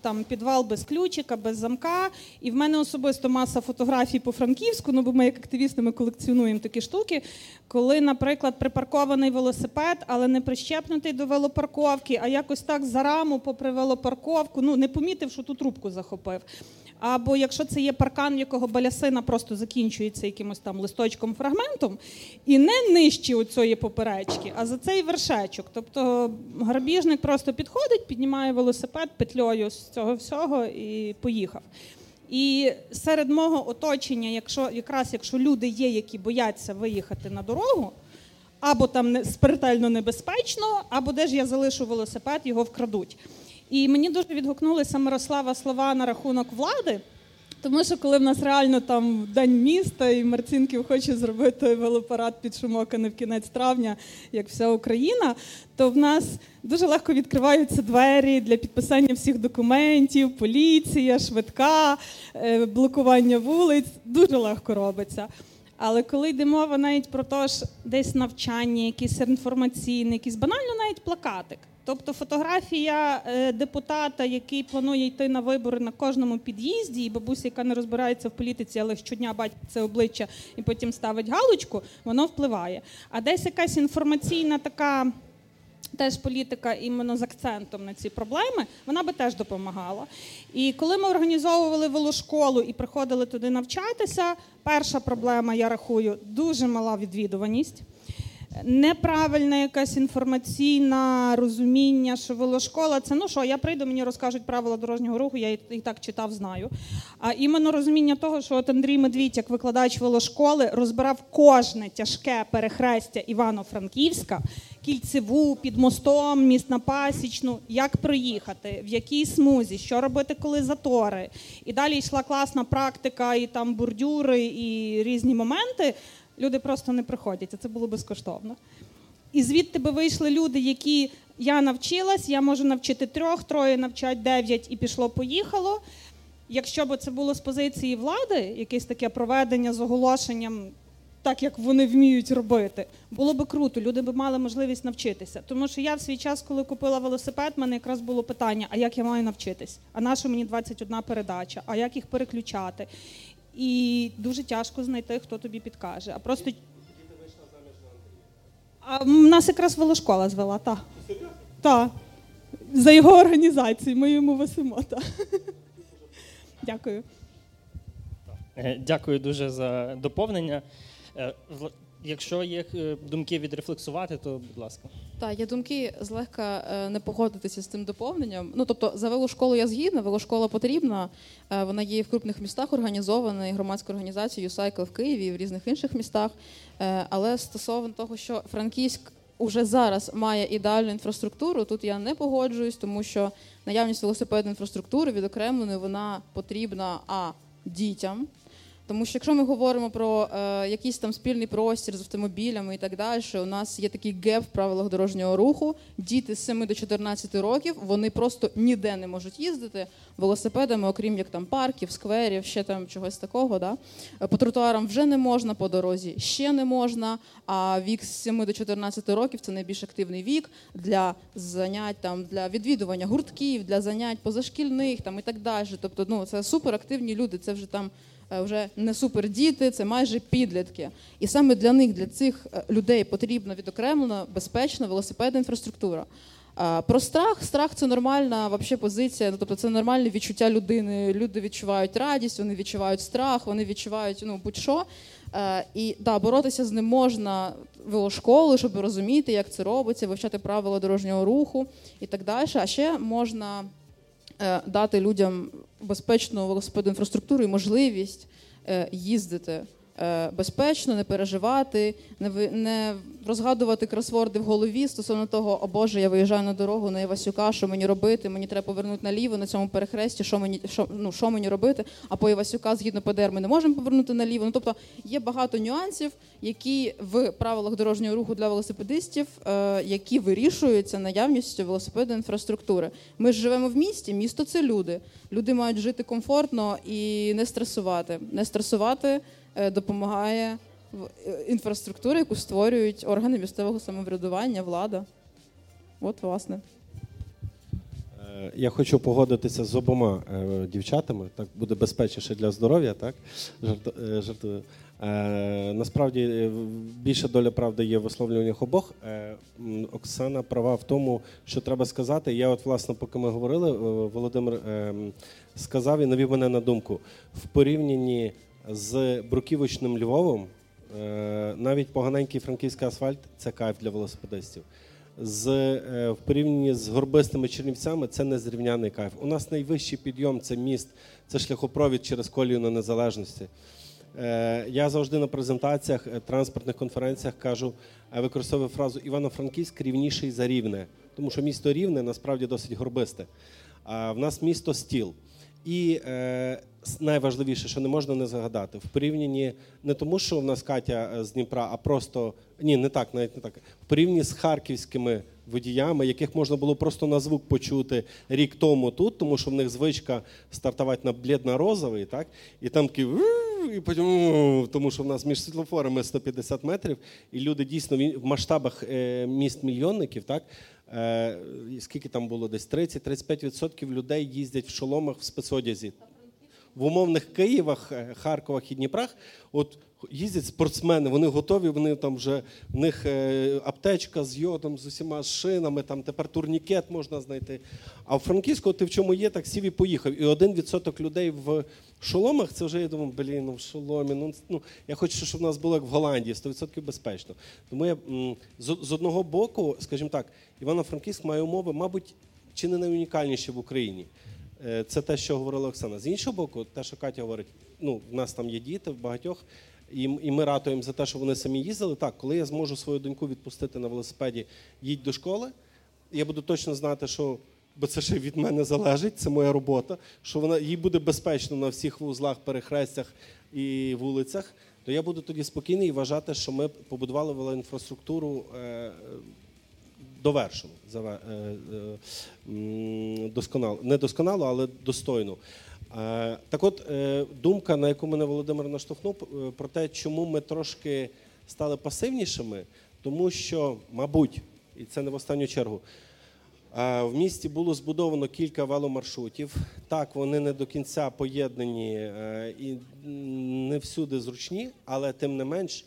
там підвал без ключика, без замка. І в мене особисто маса фотографій по Франківську, ну бо ми як активісти ми колекціонуємо такі штуки. Коли, наприклад, припаркований велосипед, але не прищепнутий до велопарковки, а якось так за раму попри велопарковку, ну не помітив, що ту трубку захопив. Або якщо це є паркан, якого балясина просто закінчується якимось там листочком фрагментом, і не нижче оцієї поперечки, а за цей вершечок. Тобто грабіжник просто підходить, піднімає велосипед петлею з цього всього і поїхав. І серед мого оточення, якщо якраз якщо люди є, які бояться виїхати на дорогу, або там не смертельно небезпечно, або де ж я залишу велосипед, його вкрадуть. І мені дуже відгукнулися Мирослава слова на рахунок влади. Тому що коли в нас реально там день міста і Марцінків хоче зробити велопарад під шумок, а не в кінець травня, як вся Україна, то в нас дуже легко відкриваються двері для підписання всіх документів, поліція, швидка, е, блокування вулиць. Дуже легко робиться. Але коли йде мова навіть про те, що десь навчання, якісь інформаційне, якісь банально навіть плакатик. Тобто фотографія е, депутата, який планує йти на вибори на кожному під'їзді, і бабуся, яка не розбирається в політиці, але щодня бачить це обличчя і потім ставить галочку, воно впливає. А десь якась інформаційна така. Теж політика іменно з акцентом на ці проблеми, вона би теж допомагала. І коли ми організовували велошколу і приходили туди навчатися, перша проблема, я рахую, дуже мала відвідуваність неправильна якась інформаційна розуміння, що велошкола це ну що, я прийду, мені розкажуть правила дорожнього руху, я і так читав, знаю. А іменно розуміння того, що от Андрій Медвідь, як викладач велошколи, розбирав кожне тяжке перехрестя Івано-Франківська, кільцеву, під мостом, міст на пасічну, як проїхати, в якій смузі, що робити, коли затори. І далі йшла класна практика, і там бурдюри, і різні моменти люди просто не приходять, а це було безкоштовно. І звідти би вийшли люди, які я навчилась, я можу навчити трьох, троє навчать дев'ять і пішло-поїхало. Якщо б це було з позиції влади, якесь таке проведення з оголошенням, так як вони вміють робити, було б круто, люди б мали можливість навчитися. Тому що я в свій час, коли купила велосипед, мене якраз було питання: а як я маю навчитись? А на що мені 21 передача? А як їх переключати? І дуже тяжко знайти, хто тобі підкаже. А просто а в нас якраз велошкола звела, так. Та. За його організацією, ми йому висимо. Та. Дякую. Е, дякую дуже за доповнення. Якщо є е, думки відрефлексувати, то будь ласка. Так, є думки злегка е, не погодитися з цим доповненням. Ну тобто, за велошколу я згідна, велошкола потрібна. Е, вона є в крупних містах організована, і громадською організацією «Юсайкл» в Києві і в різних інших містах. Але стосовно того, що Франківськ уже зараз має ідеальну інфраструктуру, тут я не погоджуюсь, тому що наявність велосипедної інфраструктури відокремленої вона потрібна а дітям. Тому що якщо ми говоримо про е, якийсь там спільний простір з автомобілями і так далі, у нас є такий геп в правилах дорожнього руху. Діти з 7 до 14 років вони просто ніде не можуть їздити велосипедами, окрім як там парків, скверів, ще там чогось такого. Да? По тротуарам вже не можна, по дорозі ще не можна. А вік з 7 до 14 років це найбільш активний вік для занять там для відвідування гуртків, для занять позашкільних там і так далі. Тобто, ну це суперактивні люди. Це вже там. Е, вже не супердіти, це майже підлітки. І саме для них, для цих е, людей, потрібна відокремлена безпечна велосипедна інфраструктура. Про страх, страх це нормальна вообще позиція. Ну, тобто це нормальне відчуття людини. Люди відчувають радість, вони відчувають страх, вони відчувають ну будь-що. Е, І да, боротися з ним можна велошколи, щоб розуміти, як це робиться, вивчати правила дорожнього руху і так далі. А ще можна е, дати людям безпечну велосипедну інфраструктуру і можливість е, їздити. е, безпечно, не переживати, не не розгадувати кросворди в голові стосовно того, о Боже, я виїжджаю на дорогу на Івасюка, що мені робити? Мені треба повернути наліво на цьому перехресті, що мені що, ну, що мені робити? А по Івасюка, згідно ПДР, ми не можемо повернути наліво. Ну тобто є багато нюансів, які в правилах дорожнього руху для велосипедистів, е, які вирішуються наявністю велосипедної інфраструктури. Ми ж живемо в місті, місто це люди. Люди мають жити комфортно і не стресувати. Не стресувати е, допомагає в- е, інфраструктура, яку створюють органи місцевого самоврядування, влада. От, власне. Е, Я хочу погодитися з обома е, дівчатами. Так буде безпечніше для здоров'я, так? Жарт, е, жартую. Е, насправді е, більша доля правди є в висловлюваннях обох. Е, Оксана права в тому, що треба сказати. Я, от, власне, поки ми говорили, е, Володимир е, сказав і навів мене на думку. В порівнянні з бруківочним Львовом, е, навіть поганенький франківський асфальт це кайф для велосипедистів з е, в порівнянні з горбистими чернівцями це незрівняний кайф. У нас найвищий підйом це міст, це шляхопровід через колію на незалежності. Е, Я завжди на презентаціях, транспортних конференціях кажу, використовую фразу Івано-Франківськ рівніший за рівне, тому що місто рівне насправді досить горбисте. А в нас місто стіл. І е, найважливіше, що не можна не загадати, в порівнянні не тому, що в нас Катя е, з Дніпра, а просто ні, не так, навіть не так. В порівнянні з харківськими водіями, яких можна було просто на звук почути рік тому тут, тому що в них звичка стартувати на блідно-розовий, так? І там такий і потім тому що в нас між світлофорами 150 метрів, і люди дійсно в в масштабах е, міст мільйонників, так? Е, скільки там було десь 30-35% людей їздять в шоломах в спецодязі. В умовних Києвах, е, Харковах і Дніпрах, от їздять спортсмени, вони готові, вони там вже в них е, аптечка з йодом, з усіма шинами, там тепер турнікет можна знайти. А в Франківську ти в чому є, так сів і поїхав. І один відсоток людей в шоломах, це вже я думаю, блін, ну в шоломі. Ну, ну я хочу, щоб в нас було як в Голландії, 100% безпечно. Тому я з, з одного боку, скажімо так, Івано-Франківськ має умови, мабуть, чи не найунікальніші в Україні. Е, Це те, що говорила Оксана. З іншого боку, те, що Катя говорить, ну, в нас там є діти, в багатьох, і, і ми ратуємо за те, що вони самі їздили. Так, коли я зможу свою доньку відпустити на велосипеді, їдь до школи, я буду точно знати, що. Бо це ще від мене залежить, це моя робота, що вона їй буде безпечно на всіх вузлах, перехрестях і вулицях, то я буду тоді спокійний і вважати, що ми побудували велоінфраструктуру е, довершено, заве- е, е, досконало. Не досконало, але достойно. Е, Так от, е, думка, на яку мене Володимир наштовхнув, е, про те, чому ми трошки стали пасивнішими, тому що, мабуть, і це не в останню чергу, в місті було збудовано кілька веломаршрутів. Так, вони не до кінця поєднані і не всюди зручні, але тим не менш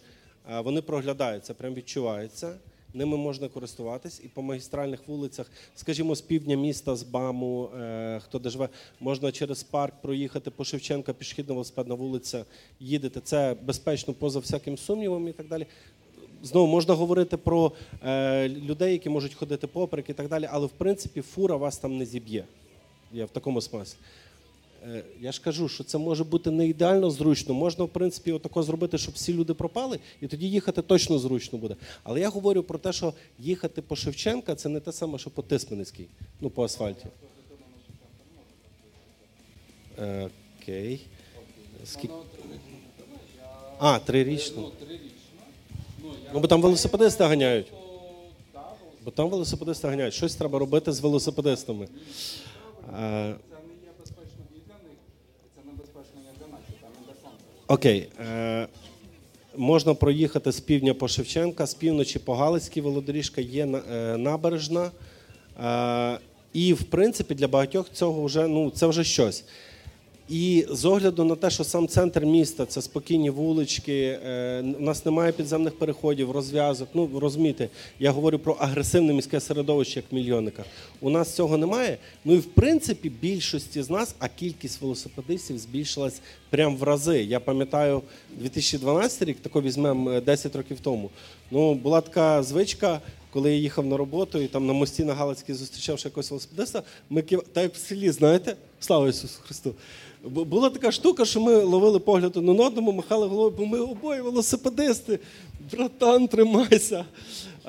вони проглядаються, прям відчуваються. Ними можна користуватись і по магістральних вулицях, скажімо, з півдня міста, з БАМу, е, хто де живе, можна через парк проїхати по Шевченка, пішохідна велосипедна вулиця, їдете. Це безпечно поза всяким сумнівом і так далі. Знову можна говорити про е, людей, які можуть ходити поперек і так далі, але в принципі фура вас там не зіб'є. Я в такому смислі. Е, Я ж кажу, що це може бути не ідеально зручно. Можна, в принципі, отако зробити, щоб всі люди пропали, і тоді їхати точно зручно буде. Але я говорю про те, що їхати по Шевченка це не те саме, що по Тисменецькій, ну по асфальті. Е, Окей. Скільки? А, трирічно. Ну, бо там велосипедисти ганяють. Бо там велосипедисти ганяють. Щось треба робити з велосипедистами. Окей. Е, можна проїхати з півдня по Шевченка, з півночі по Галицькій велодоріжка є е, набережна. Е, і, в принципі, для багатьох цього вже, ну, це вже щось. І з огляду на те, що сам центр міста це спокійні вулички, е, у нас немає підземних переходів, розв'язок. Ну розумієте, я говорю про агресивне міське середовище як в мільйонниках. У нас цього немає. Ну і в принципі більшості з нас, а кількість велосипедистів збільшилась прямо в рази. Я пам'ятаю 2012 рік, тако візьмемо е, 10 років тому. Ну була така звичка. Коли я їхав на роботу і там на мості на Галицькій зустрічав ще якогось велосипедиста, ми кив... так як в селі, знаєте, слава Ісусу Христу. Бу- Була така штука, що ми ловили погляд на одному, махали головою, бо ми обоє велосипедисти. Братан, тримайся.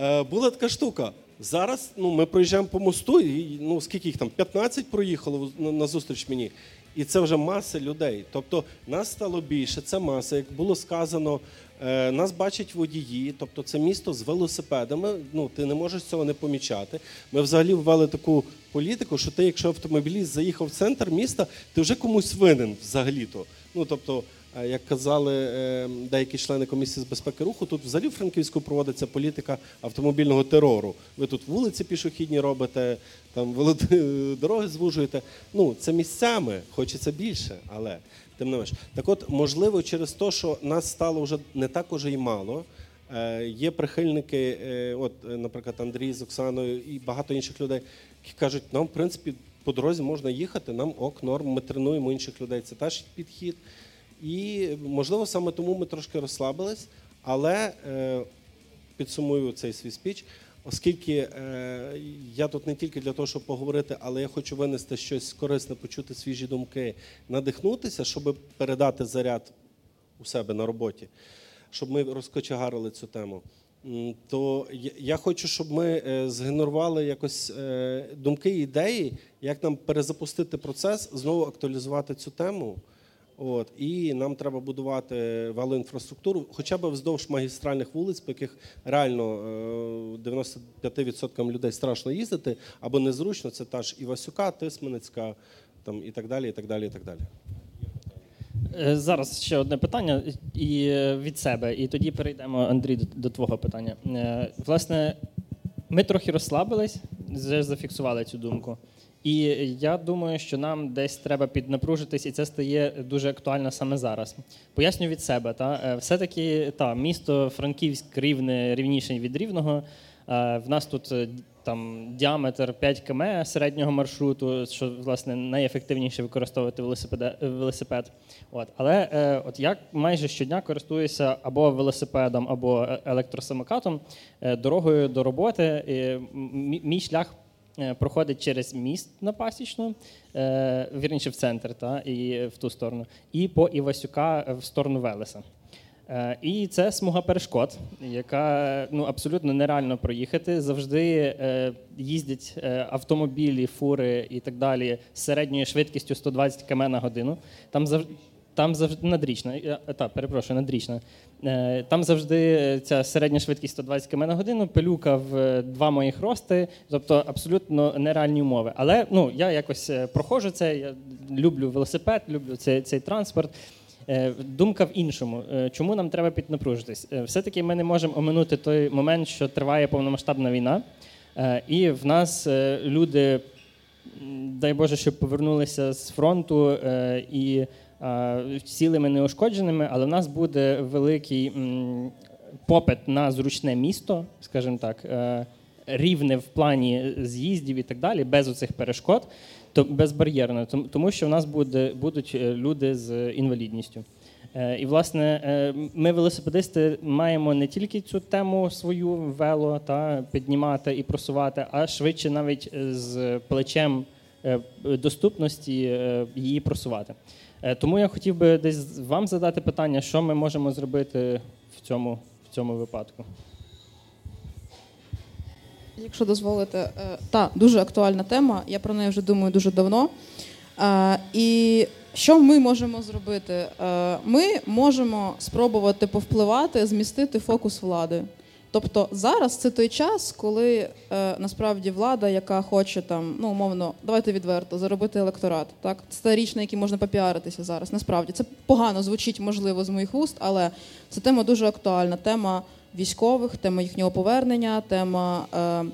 Е, була така штука. Зараз ну, ми проїжджаємо по мосту, і ну, скільки їх там? 15 проїхало на зустріч мені. І це вже маса людей. Тобто нас стало більше, це маса. Як було сказано, е, нас бачать водії, тобто це місто з велосипедами. Ну ти не можеш цього не помічати. Ми взагалі ввели таку політику, що ти, якщо автомобіліст заїхав в центр міста, ти вже комусь винен взагалі-то. Ну тобто, як казали е, деякі члени комісії з безпеки руху, тут взагалі в Франківську проводиться політика автомобільного терору. Ви тут вулиці пішохідні робите, там (laughs) дороги звужуєте. Ну це місцями, хочеться більше, але тим не менш. Так, от можливо, через те, що нас стало вже не так уже й мало. Е, Є прихильники, е, от, е, наприклад, Андрій з Оксаною і багато інших людей, які кажуть, нам, в принципі, по дорозі можна їхати, нам ок, норм, ми тренуємо інших людей. Це теж підхід. І можливо саме тому ми трошки розслабились, але е, підсумую цей свій спіч, оскільки е, я тут не тільки для того, щоб поговорити, але я хочу винести щось корисне, почути свіжі думки, надихнутися, щоб передати заряд у себе на роботі, щоб ми розкочегарили цю тему. То я- хочу, щоб ми е, згенерували якось думки і ідеї, як нам перезапустити процес, знову актуалізувати цю тему. От, і нам треба будувати велоінфраструктуру, хоча б вздовж магістральних вулиць, по яких реально е, 95% людей страшно їздити, або незручно. Це та ж Івасюка, Тисменецька, там і так далі, і так далі, і так далі. Е, Зараз ще одне питання і е, від себе, і тоді перейдемо, Андрій, до, до твого питання. Е, Власне, ми трохи розслабились, вже зафіксували цю думку. І я думаю, що нам десь треба піднапружитись, і це стає дуже актуально саме зараз. Поясню від себе. Та Е, все-таки та місто Франківськ рівне рівніше від рівного. Е, В нас тут е, там діаметр 5 км середнього маршруту, що власне найефективніше використовувати велосипед. От. Але от я майже щодня користуюся або велосипедом, або електросамокатом дорогою до роботи. Мій- шлях проходить через міст на Пасічну, е, вірніше в центр, та, і в ту сторону, і по Івасюка в сторону Велеса. Е, І це смуга перешкод, яка ну абсолютно нереально проїхати. Завжди е, їздять е, автомобілі, фури і так далі з середньою швидкістю 120 км на годину. Там завжди. Там завжди надрічна, е, та, перепрошую, надрічна. Е, Там завжди ця середня швидкість 120 км на годину, пилюка в е, два моїх рости, тобто абсолютно нереальні умови. Але ну, я якось е, проходжу це, я люблю велосипед, люблю цей, цей транспорт. Е, Думка в іншому. Е, Чому нам треба піднапружитись? Е, Все-таки ми не можемо оминути той момент, що триває повномасштабна війна, е, і в нас е, люди, дай Боже, щоб повернулися з фронту е, і е, цілими неушкодженими, але в нас буде великий попит на зручне місто, скажімо так. е, Рівне в плані з'їздів і так далі, без оцих перешкод, то безбар'єрно, тому що в нас буде, будуть е, люди з інвалідністю. Е, І, власне, е, ми, велосипедисти, маємо не тільки цю тему свою вело та піднімати і просувати, а швидше навіть е, з плечем е, доступності е, її просувати. Е, Тому я хотів би десь вам задати питання, що ми можемо зробити в цьому, в цьому випадку. Якщо дозволите, е, та дуже актуальна тема. Я про неї вже думаю дуже давно. Е, І що ми можемо зробити? Ми можемо спробувати повпливати, змістити фокус влади. Тобто зараз це той час, коли е, насправді влада, яка хоче там, ну умовно, давайте відверто, заробити електорат. Так, це річ, на якій можна попіаритися зараз. Насправді це погано звучить, можливо, з моїх вуст, але це тема дуже актуальна. Тема військових, тема їхнього повернення, тема. Е,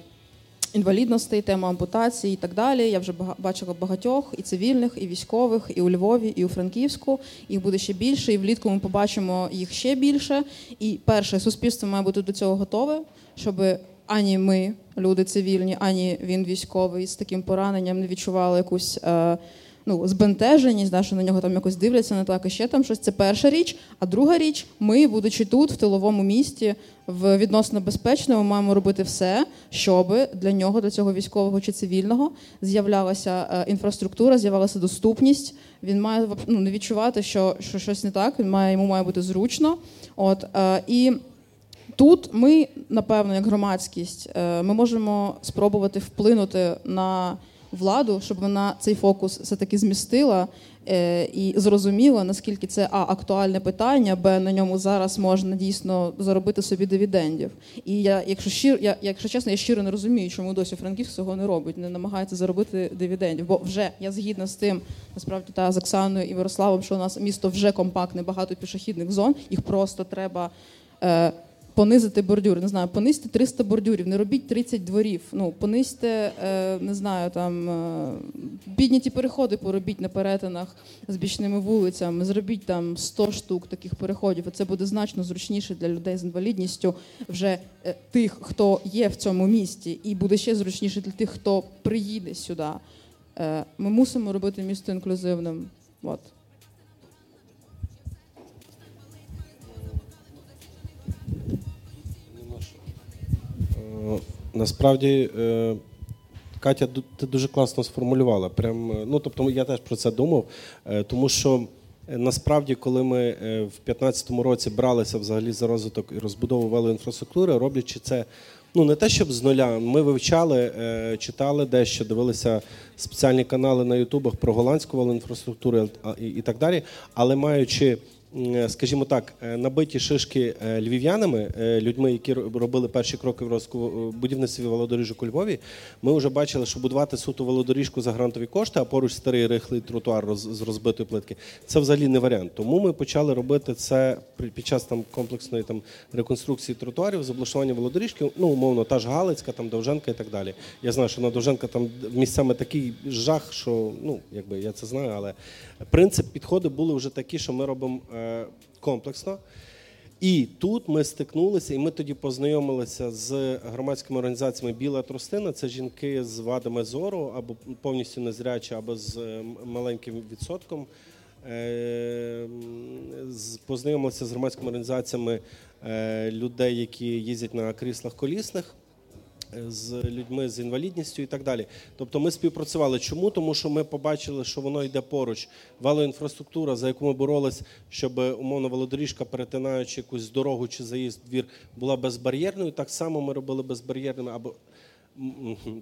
інвалідностей, тема ампутації і так далі. Я вже бачила багатьох і цивільних, і військових, і у Львові, і у Франківську. Їх буде ще більше, і влітку ми побачимо їх ще більше. І перше суспільство має бути до цього готове, щоб ані ми, люди цивільні, ані він військовий з таким пораненням не відчували якусь. Е, ну, збентеженість, да, що на нього там якось дивляться, не так і ще там щось. Це перша річ. А друга річ, ми, будучи тут, в тиловому місті, в відносно безпечному, маємо робити все, щоб для нього, для цього військового чи цивільного, з'являлася е, інфраструктура, з'явилася доступність. Він має ну, не відчувати, що що щось не так. Він має йому має бути зручно. От е, і. Тут ми, напевно, як громадськість, е, ми можемо спробувати вплинути на владу, щоб вона цей фокус все таки змістила е, і зрозуміла, наскільки це а актуальне питання, б на ньому зараз можна дійсно заробити собі дивідендів. І я, якщо щир, я, якщо чесно, я щиро не розумію, чому досі Франківськ цього не робить, не намагається заробити дивідендів. Бо вже я згідна з тим, насправді та з Оксаною і Мирославом, що у нас місто вже компактне, багато пішохідних зон, їх просто треба. Е, понизити бордюр. Не знаю, понизьте 300 бордюрів, не робіть 30 дворів. Ну, понизьте, е, не знаю, там е, підняті переходи поробіть на перетинах з бічними вулицями, зробіть там 100 штук таких переходів. Це буде значно зручніше для людей з інвалідністю, вже е, тих, хто є в цьому місті, і буде ще зручніше для тих, хто приїде сюди. Ми мусимо робити місто інклюзивним. От. Насправді, е, Катя, ти дуже класно сформулювала. Прям, е, ну, тобто, я теж про це думав, е, тому що насправді, коли ми в 2015 році бралися взагалі за розвиток і розбудову велоінфраструктури, роблячи це. Ну, не те, щоб з нуля. Ми вивчали, читали дещо, дивилися спеціальні канали на Ютубах про голландську велоінфраструктуру і так далі. Але маючи скажімо так, е, набиті шишки е, львів'янами, людьми, які робили перші кроки в будівництві велодоріжок у Львові, ми вже бачили, що будувати суто велодоріжку за грантові кошти, а поруч старий рихлий тротуар з розбитої плитки, це взагалі не варіант. Тому ми почали робити це під час там комплексної там реконструкції тротуарів, з облаштування велодоріжки, ну умовно, та ж Галицька, там Довженка і так далі. Я знаю, що на Довженка там місцями такий жах, що ну якби я це знаю, але принцип підходи були вже такі, що ми робимо. Е, комплексно. І тут ми стикнулися, і ми тоді познайомилися з громадськими організаціями Біла тростина. Це жінки з вадами зору або повністю незрячі, або з е, маленьким відсотком. Е, познайомилися з громадськими організаціями людей, які їздять на кріслах колісних з людьми з інвалідністю і так далі. Тобто ми співпрацювали. Чому? Тому що ми побачили, що воно йде поруч. Валоінфраструктура, за яку ми боролись, щоб умовно велодоріжка, перетинаючи якусь дорогу чи заїзд в двір, була безбар'єрною. Так само ми робили безбар'єрними або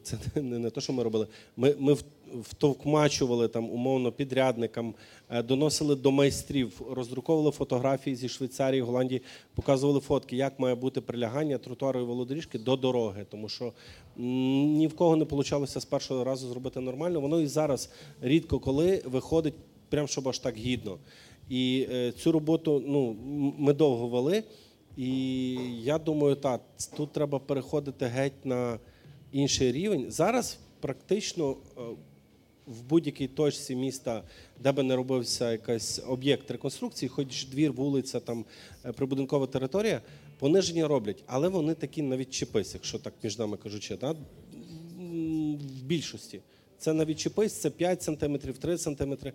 це не, не те, що ми робили. Ми ми втовкмачували там умовно підрядникам, е, доносили до майстрів, роздруковували фотографії зі Швейцарії, Голландії, показували фотки, як має бути прилягання тротуару і володоріжки до дороги, тому що ні в кого не вийшло з першого разу зробити нормально. Воно і зараз рідко коли виходить, прям щоб аж так гідно. І е, цю роботу ну, ми довго вели. І я думаю, так, тут треба переходити геть на інший рівень. Зараз практично е, в будь-якій точці міста, де би не робився якийсь об'єкт реконструкції, хоч двір, вулиця, там е, прибудинкова територія, пониження роблять, але вони такі навіть чіпись, якщо так між нами кажучи, да? в більшості. Це навіть чіпись, це 5 сантиметрів, 3 сантиметри.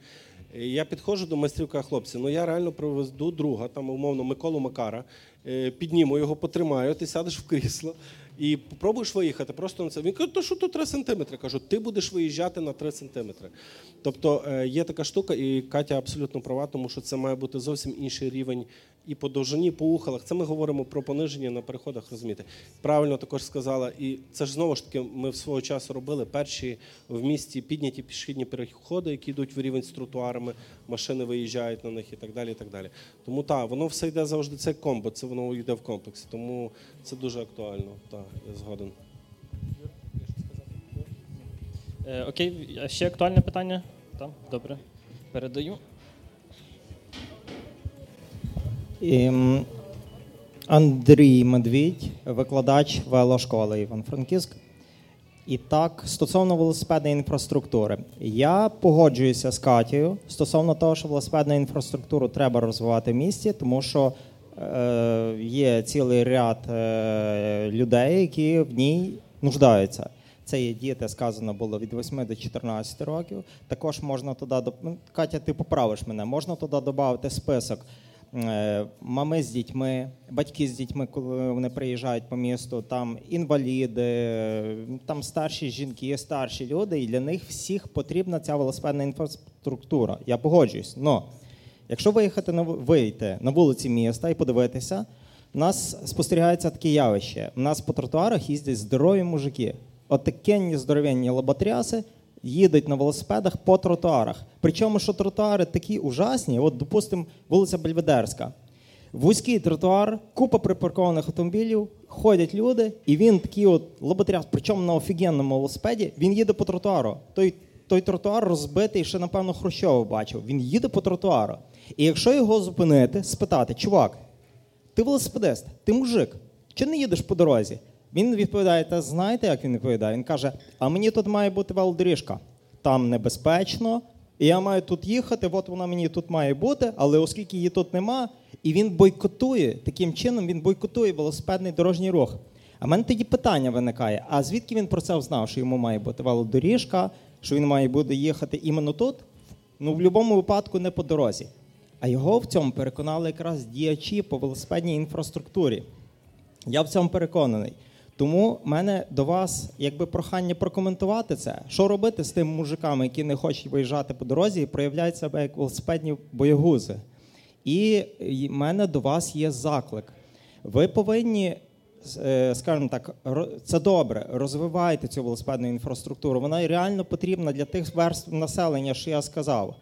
Я підходжу до майстрів, кажу, хлопці, ну я реально привезду друга, там умовно Миколу Макара, е, підніму його, потримаю, ти сядеш в крісло і спробуєш виїхати просто на це. Він каже, то що тут 3 сантиметри? Кажу, ти будеш виїжджати на 3 сантиметри. Тобто е, є така штука, і Катя абсолютно права, тому що це має бути зовсім інший рівень і по довжині, по ухалах. Це ми говоримо про пониження на переходах, розумієте. Правильно також сказала, і це ж знову ж таки, ми в свого часу робили перші в місті підняті пішохідні переходи, які йдуть в рівень з тротуарами, машини виїжджають на них і так далі. і так далі. Тому так, воно все йде завжди це комбо, це воно йде в комплексі. Тому це дуже актуально. Так, я згоден. Е, окей, а ще актуальне питання? Так, добре. Передаю. Ем, Андрій Медвідь, викладач велошколи Іван-Франківськ. І так, стосовно велосипедної інфраструктури, я погоджуюся з Катєю стосовно того, що велосипедну інфраструктуру треба розвивати в місті, тому що е, є цілий ряд е, людей, які в ній нуждаються. Це є діти, сказано було від 8 до 14 років. Також можна туди ну, Катя, ти поправиш мене. Можна туди додати список мами з дітьми, батьки з дітьми, коли вони приїжджають по місту, там інваліди, е, там старші жінки, старші люди, і для них всіх потрібна ця велосипедна інфраструктура. Я погоджуюсь. Но якщо виїхати на вийти на вулиці міста і подивитися, у нас спостерігається таке явище. У нас по тротуарах їздять здорові мужики. Отакенні здоровенні лоботряси їдуть на велосипедах по тротуарах. Причому, що тротуари такі ужасні, от, допустимо, вулиця Бельведерська. Вузький тротуар, купа припаркованих автомобілів, ходять люди, і він такий от лоботряс, причому на офігенному велосипеді, він їде по тротуару. Той, той тротуар розбитий, ще, напевно, Хрущов бачив. Він їде по тротуару. І якщо його зупинити, спитати, чувак, ти велосипедист, ти мужик, чи не їдеш по дорозі? Він відповідає, та знаєте, як він відповідає? Він каже: а мені тут має бути велодоріжка. Там небезпечно, і я маю тут їхати, от вона мені тут має бути, але оскільки її тут нема, і він бойкотує, таким чином він бойкотує велосипедний дорожній рух. А в мене тоді питання виникає: а звідки він про це знав, що йому має бути велодоріжка, що він має буде їхати іменно тут? Ну, в будь-якому випадку не по дорозі. А його в цьому переконали якраз діячі по велосипедній інфраструктурі. Я в цьому переконаний. Тому в мене до вас якби прохання прокоментувати це. Що робити з тими мужиками, які не хочуть виїжджати по дорозі і проявляють себе як велосипедні боягузи? І в мене до вас є заклик. Ви повинні, е, скажімо так, це добре, розвивайте цю велосипедну інфраструктуру. Вона реально потрібна для тих верств населення, що я сказав.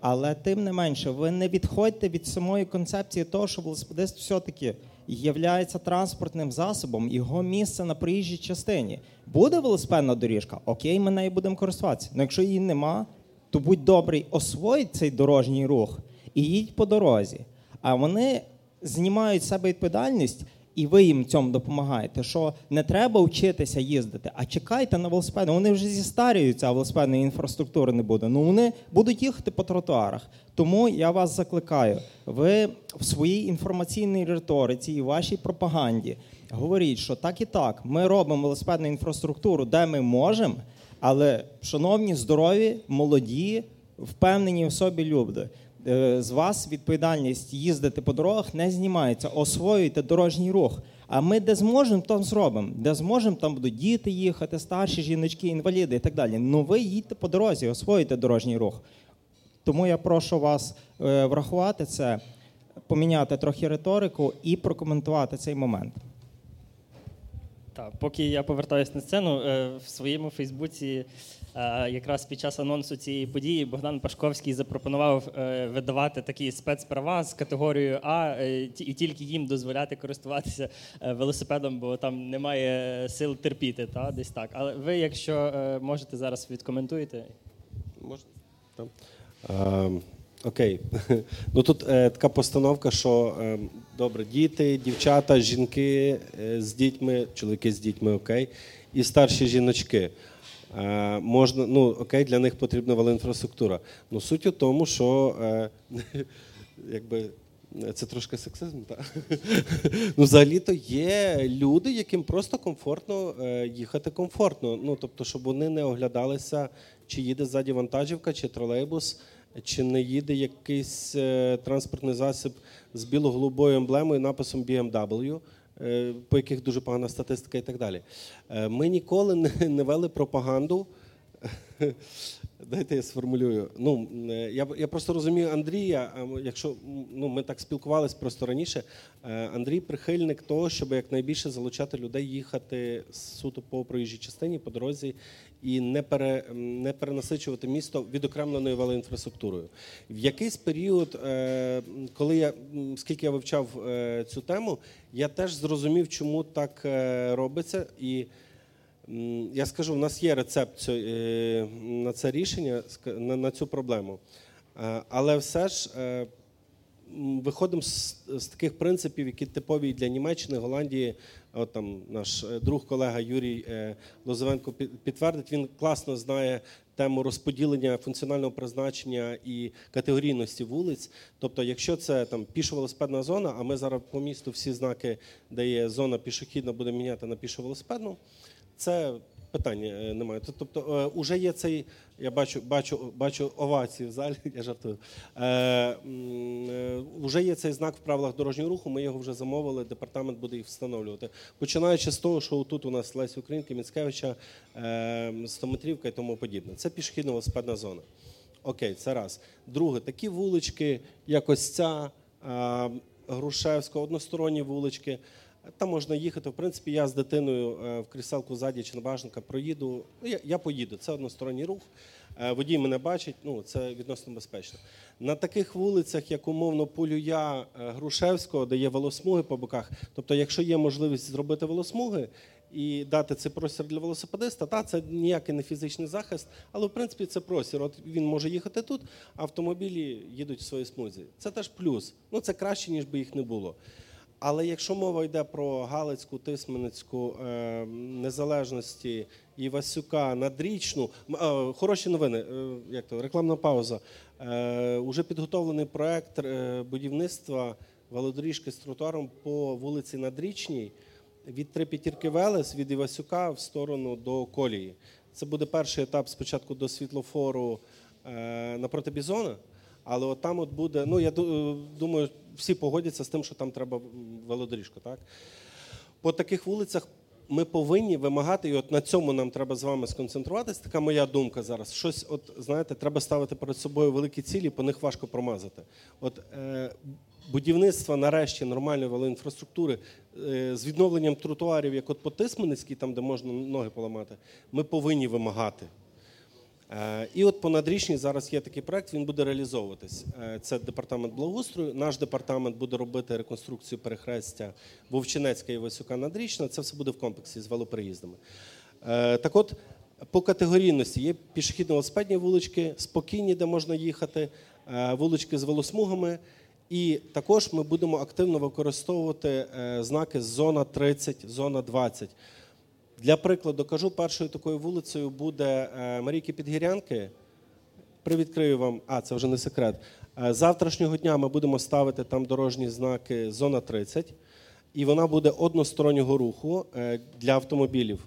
Але тим не менше, ви не відходьте від самої концепції того, що велосипедист все-таки є транспортним засобом, його місце на проїжджій частині. Буде велосипедна доріжка, окей, ми нею будемо користуватися. Але якщо її нема, то будь добрий, освоїть цей дорожній рух і їдь по дорозі. А вони знімають з себе відповідальність, і ви їм цьому допомагаєте. Що не треба вчитися їздити, а чекайте на велосипеди. Вони вже зістарюються, а велосипедної інфраструктури не буде. Ну вони будуть їхати по тротуарах. Тому я вас закликаю. Ви в своїй інформаційній риториці і вашій пропаганді говоріть, що так і так, ми робимо велосипедну інфраструктуру, де ми можемо. Але, шановні, здорові, молоді, впевнені в собі люди, з вас відповідальність їздити по дорогах не знімається. Освоюйте дорожній рух. А ми де зможемо, там зробимо. Де зможемо, там будуть діти їхати, старші жіночки, інваліди і так далі. Ну ви їдьте по дорозі, освоюйте дорожній рух. Тому я прошу вас е, врахувати це, поміняти трохи риторику і прокоментувати цей момент. Так, поки я повертаюся на сцену, е, в своєму Фейсбуці, е, якраз під час анонсу цієї події, Богдан Пашковський запропонував е, видавати такі спецправа з категорією А е, і тільки їм дозволяти користуватися е, велосипедом, бо там немає сил терпіти, та десь так. Але ви, якщо е, можете зараз відкоментуєте. Можна? Так. Е, окей. (laughs) Ну тут е, така постановка, що е, добре, діти, дівчата, жінки е, з дітьми, чоловіки з дітьми, окей, і старші жіночки. Е, можна, ну окей, для них потрібна велоінфраструктура. Ну суть у тому, що е, (laughs) якби. Це трошки сексизм, так? (laughs) ну, взагалі-то є люди, яким просто комфортно е, їхати комфортно. Ну, тобто, щоб вони не оглядалися, чи їде ззаді вантажівка, чи тролейбус, чи не їде якийсь транспортний засіб з біло-голубою емблемою, написом BMW, по яких дуже погана статистика і так далі. Е, ми ніколи не вели пропаганду. Дайте я сформулюю. Ну е, я я просто розумію Андрія. Якщо ну ми так спілкувалися просто раніше, е, Андрій прихильник того, щоб якнайбільше залучати людей їхати суто по проїжджій частині по дорозі і не пере не перенасичувати місто відокремленою велоінфраструктурою. В якийсь період, е, коли я скільки я вивчав цю тему, я теж зрозумів, чому так робиться і. Я скажу, в нас є рецепт е, на це рішення, на, цю проблему. Е, Але все ж е, виходимо з, таких принципів, які типові для Німеччини, Голландії. От там наш друг, колега Юрій Лозовенко підтвердить. Він класно знає тему розподілення функціонального призначення і категорійності вулиць. Тобто, якщо це там пішо-велосипедна зона, а ми зараз по місту всі знаки, де є зона пішохідна, будемо міняти на пішо-велосипедну, це питання е, немає. Тобто, е, уже є цей, я бачу, бачу, бачу овації в залі, (laughs) я жартую. Е, е, Уже є цей знак в правилах дорожнього руху. Ми його вже замовили. Департамент буде їх встановлювати. Починаючи з того, що тут у нас Лесі Українки, Міцкевича, Стометрівка і тому подібне. Це пішохідна велосипедна зона. Окей, це раз. Друге, такі вулички, як ось ця Грушевська, односторонні вулички. Там можна їхати. В принципі, я з дитиною е, в кріселку ззаді чи на бажанка проїду. Ну, я, я поїду. Це односторонній рух. Е, Водій мене бачить, ну це відносно безпечно. На таких вулицях, як умовно Полюя е, Грушевського, де є велосмуги по боках. Тобто, якщо є можливість зробити велосмуги і дати цей простір для велосипедиста, та це ніякий не фізичний захист, але в принципі це простір. От він може їхати тут, автомобілі їдуть в своїй смузі. Це теж плюс. Ну це краще, ніж би їх не було. Але якщо мова йде про Галицьку, Тисменецьку, е, незалежності, Івасюка, Надрічну, е, хороші новини, е, як то рекламна пауза. Е, уже підготовлений проект будівництва велодоріжки з тротуаром по вулиці Надрічній від три п'ятірки Велес від Івасюка в сторону до колії. Це буде перший етап спочатку до світлофору напроти Бізона. Але от там от буде, ну я е, думаю, всі погодяться з тим, що там треба велодоріжку. Так? По таких вулицях ми повинні вимагати, і от на цьому нам треба з вами сконцентруватися. Така моя думка зараз. Щось, от знаєте, треба ставити перед собою великі цілі, по них важко промазати. От е, будівництво нарешті нормальної велоінфраструктури е, з відновленням тротуарів, як от по Тисменецькій, там де можна ноги поламати, ми повинні вимагати. Е, І от по надрічній зараз є такий проект, він буде реалізовуватись. Е, Це департамент благоустрою. Наш департамент буде робити реконструкцію перехрестя Вовчинецька і Васюка Надрічна. Це все буде в комплексі з велоприїздами. Е, Так от, по категорійності є пішохідно-велосипедні вулички, спокійні, де можна їхати, вулички з велосмугами. І також ми будемо активно використовувати знаки зона 30, зона 20. Для прикладу кажу, першою такою вулицею буде е, Марійки Підгірянки. Привідкрию вам, а це вже не секрет. Е, Завтрашнього дня ми будемо ставити там дорожні знаки зона 30, і вона буде одностороннього руху е, для автомобілів.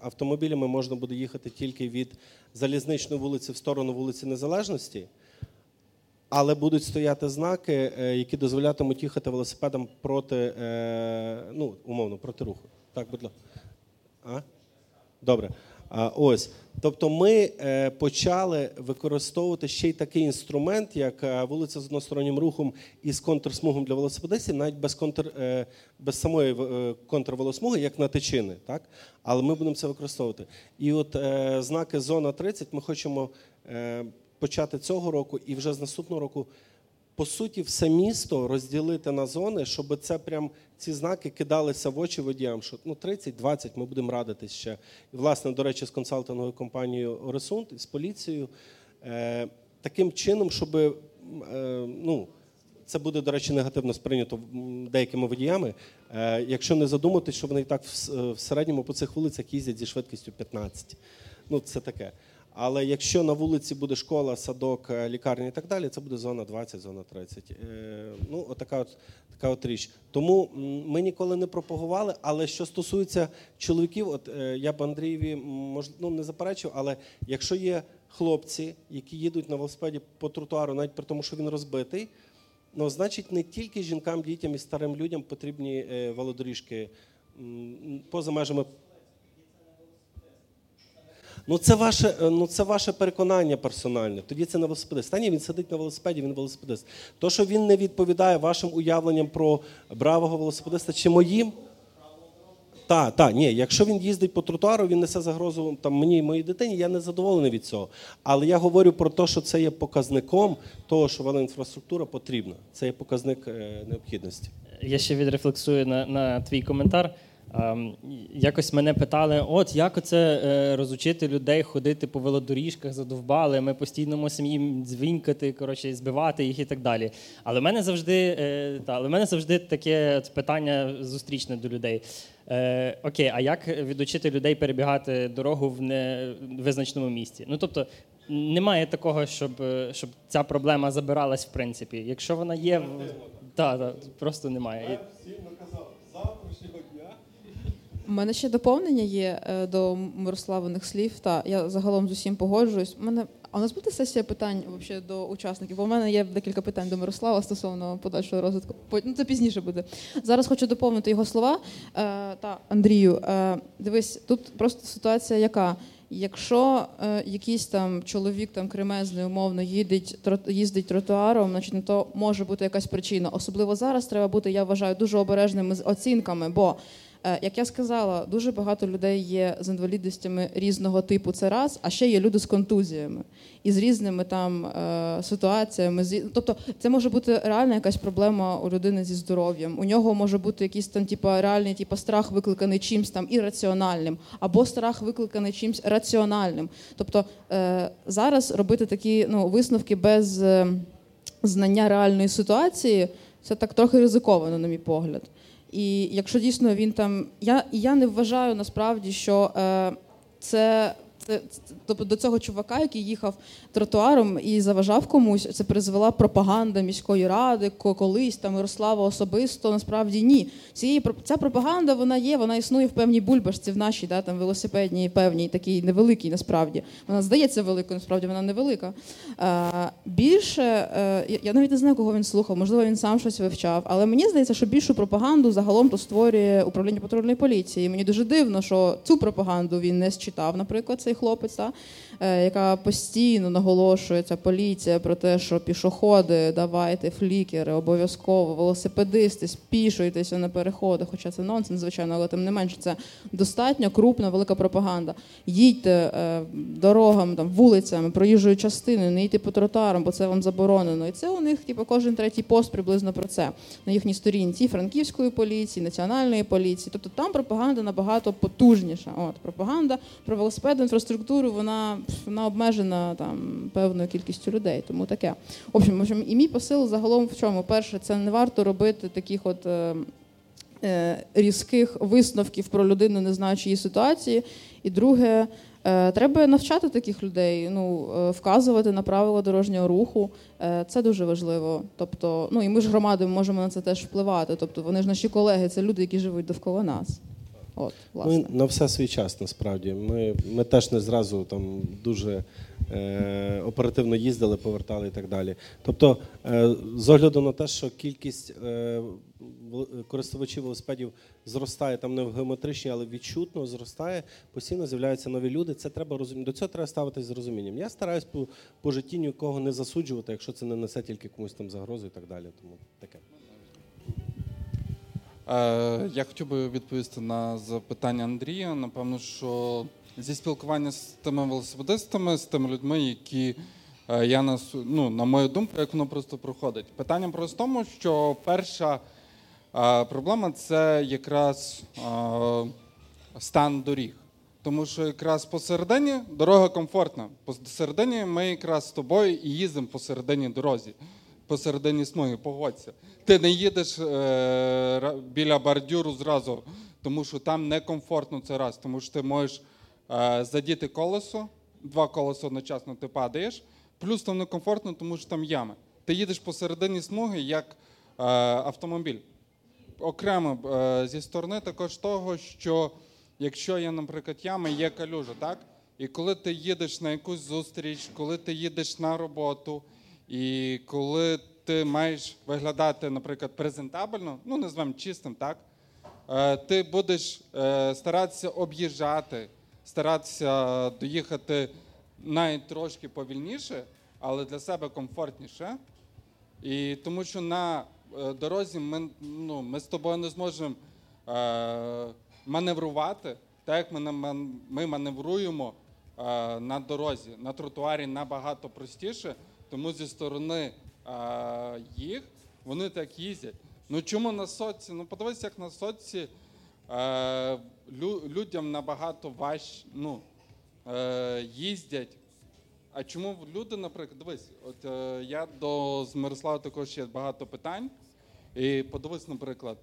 Автомобілями можна буде їхати тільки від залізничної вулиці в сторону вулиці Незалежності. Але будуть стояти знаки, які дозволятимуть їхати велосипедом проти, ну, умовно, проти руху. Так, будь ласка. А? Добре. А, ось. Тобто ми е, почали використовувати ще й такий інструмент, як е, вулиця з одностороннім рухом і з контрсмугом для велосипедистів, навіть без, контр, е, без самої контрвелосмуги, як на тичини. Так? Але ми будемо це використовувати. І от знаки зона 30 ми хочемо почати цього року і вже з наступного року по суті, все місто розділити на зони, щоб це прям ці знаки кидалися в очі водіям. Що ну 30-20 ми будемо радитись ще. І, власне, до речі, з консалтинговою компанією Оресунд і з поліцією. Е, таким чином, щоб е, ну. Це буде, до речі, негативно сприйнято деякими водіями. Е, якщо не задуматись, що вони і так в, е, в середньому по цих вулицях їздять зі швидкістю 15. Ну, це таке. Але якщо на вулиці буде школа, садок, е, лікарня і так далі, це буде зона 20, зона 30. Е, Ну, отака от, така от річ. Тому ми ніколи не пропагували. Але що стосується чоловіків, от е, я б Андрієві мож, ну, не заперечив, але якщо є хлопці, які їдуть на велосипеді по тротуару, навіть при тому, що він розбитий, ну, значить, не тільки жінкам, дітям і старим людям потрібні велодоріжки поза межами Ну це ваше, е, ну це ваше переконання персональне. Тоді це не велосипедист. Та ні, він сидить на велосипеді, він велосипедист. То, що він не відповідає вашим уявленням про бравого велосипедиста чи моїм. Так, так, ні, якщо він їздить по тротуару, він несе загрозу там мені і моїй дитині, я не задоволений від цього. Але я говорю про те, що це є показником того, що велоінфраструктура потрібна. Це є показник е, необхідності. Я ще відрефлексую на, на твій коментар. Ем, якось мене питали: от як оце е, розучити людей ходити по велодоріжках, задовбали, ми постійно мусимо їм дзвінкати, коротше, збивати їх і так далі. Але в мене завжди, е, та, але в мене завжди таке питання зустрічне до людей. Е, Окей, а як відучити людей перебігати дорогу в невизначеному місці? Ну тобто немає такого, щоб е, щоб ця проблема забиралась в принципі. Якщо вона є, та, та, просто немає. Мене ще доповнення є е, до Мирославиних слів. Та я загалом з усім погоджуюсь. У мене а у нас буде сесія питань вообще до учасників. Бо у мене є декілька питань до Мирослава стосовно подальшого розвитку. Ну, це пізніше буде. Зараз хочу доповнити його слова. Е, та Андрію, е, дивись, тут просто ситуація яка. Якщо е, якийсь там чоловік там кремезний, умовно їздить тро- їздить тротуаром, значить на то може бути якась причина. Особливо зараз треба бути, я вважаю, дуже обережними з оцінками, бо Як я сказала, дуже багато людей є з інвалідностями різного типу. Це раз, а ще є люди з контузіями і з різними там е, ситуаціями. Тобто, це може бути реальна якась проблема у людини зі здоров'ям. У нього може бути якийсь там, типа, реальний типа, страх, викликаний чимсь там ірраціональним, або страх викликаний чимсь раціональним. Тобто е, зараз робити такі ну, висновки без е, знання реальної ситуації, це так трохи ризиковано, на мій погляд. І якщо дійсно він там. Я, я не вважаю насправді, що е, це. Це, тобто до цього чувака, який їхав тротуаром і заважав комусь, це призвела пропаганда міської ради, колись там Ярослава особисто. Насправді ні. Цієї ця пропаганда вона є, вона існує в певній бульбашці в нашій, да, там велосипедній, певній, такій невеликій насправді. Вона здається великою, насправді вона невелика. Е, більше е, я- навіть не знаю, кого він слухав, можливо, він сам щось вивчав. Але мені здається, що більшу пропаганду загалом то створює управління патрульної поліції. Мені дуже дивно, що цю пропаганду він не считав, наприклад, цей хлопець, е, яка постійно наголошує ця поліція про те, що пішоходи, давайте флікери, обов'язково, велосипедисти, спішуйтеся на переходах. Хоча це нонсенс, звичайно, але тим не менше це достатньо крупна велика пропаганда. Їдьте е, дорогами, там, вулицями, проїжджою частиною, не йти по тротуарам, бо це вам заборонено. І це у них, типу, кожен третій пост приблизно про це на їхній сторінці франківської поліції, національної поліції. Тобто там пропаганда набагато потужніша. От пропаганда про велосипедну інфраструктуру, вона, вона обмежена там певною кількістю людей. Тому таке. В общем, в общем, і мій посил загалом в чому? Перше, це не варто робити таких от. е, е, Різких висновків про людину, не знаючи її ситуації. І друге, е, треба навчати таких людей, ну вказувати на правила дорожнього руху. Це дуже важливо. Тобто, ну і ми ж громадою можемо на це теж впливати. Тобто, вони ж наші колеги, це люди, які живуть довкола нас. От, власне. Ми на все свій час насправді. Ми, ми теж не зразу там дуже е, оперативно їздили, повертали і так далі. Тобто, е, з огляду на те, що кількість е, користувачів велосипедів зростає там не в геометричній, але відчутно зростає, постійно з'являються нові люди. Це треба розуміти. До цього треба ставитись з розумінням. Я стараюсь по, по житті нікого не засуджувати, якщо це не несе тільки комусь там загрозу і так далі. Тому таке. Е, Я хотів би відповісти на запитання Андрія. Напевно, що зі спілкування з тими велосипедистами, з тими людьми, які е, я на, ну, на мою думку, як воно просто проходить. Питання просто в тому, що перша е, проблема це якраз стан доріг. Тому що якраз посередині дорога комфортна. Посередині ми якраз з тобою і їздимо посередині дорозі, посередині смуги, погодься. Ти не їдеш е, біля бордюру зразу, тому що там некомфортно це раз, тому що ти можеш е, задіти колесо, два колеса одночасно ти падаєш, плюс там некомфортно, тому що там ями. Ти їдеш посередині смуги як е, автомобіль окремо е, зі сторони також того, що якщо є, наприклад, ями, є калюжа, так? І коли ти їдеш на якусь зустріч, коли ти їдеш на роботу, і коли ти маєш виглядати, наприклад, презентабельно, ну назвемо чистим, так? Е, ти будеш е, старатися об'їжджати, старатися доїхати навіть трошки повільніше, але для себе комфортніше. І тому що на е, дорозі ми, ну, ми з тобою не зможемо маневрувати, так як ми, маневруємо на дорозі. На тротуарі набагато простіше, тому зі сторони е, їх вони так їздять. Ну чому на соці? Ну подивись, як на соці е, лю- людям набагато важче ну, е, їздять. А чому люди, наприклад, дивись, от е, я до з Мирослава також є багато питань. І подивись, наприклад,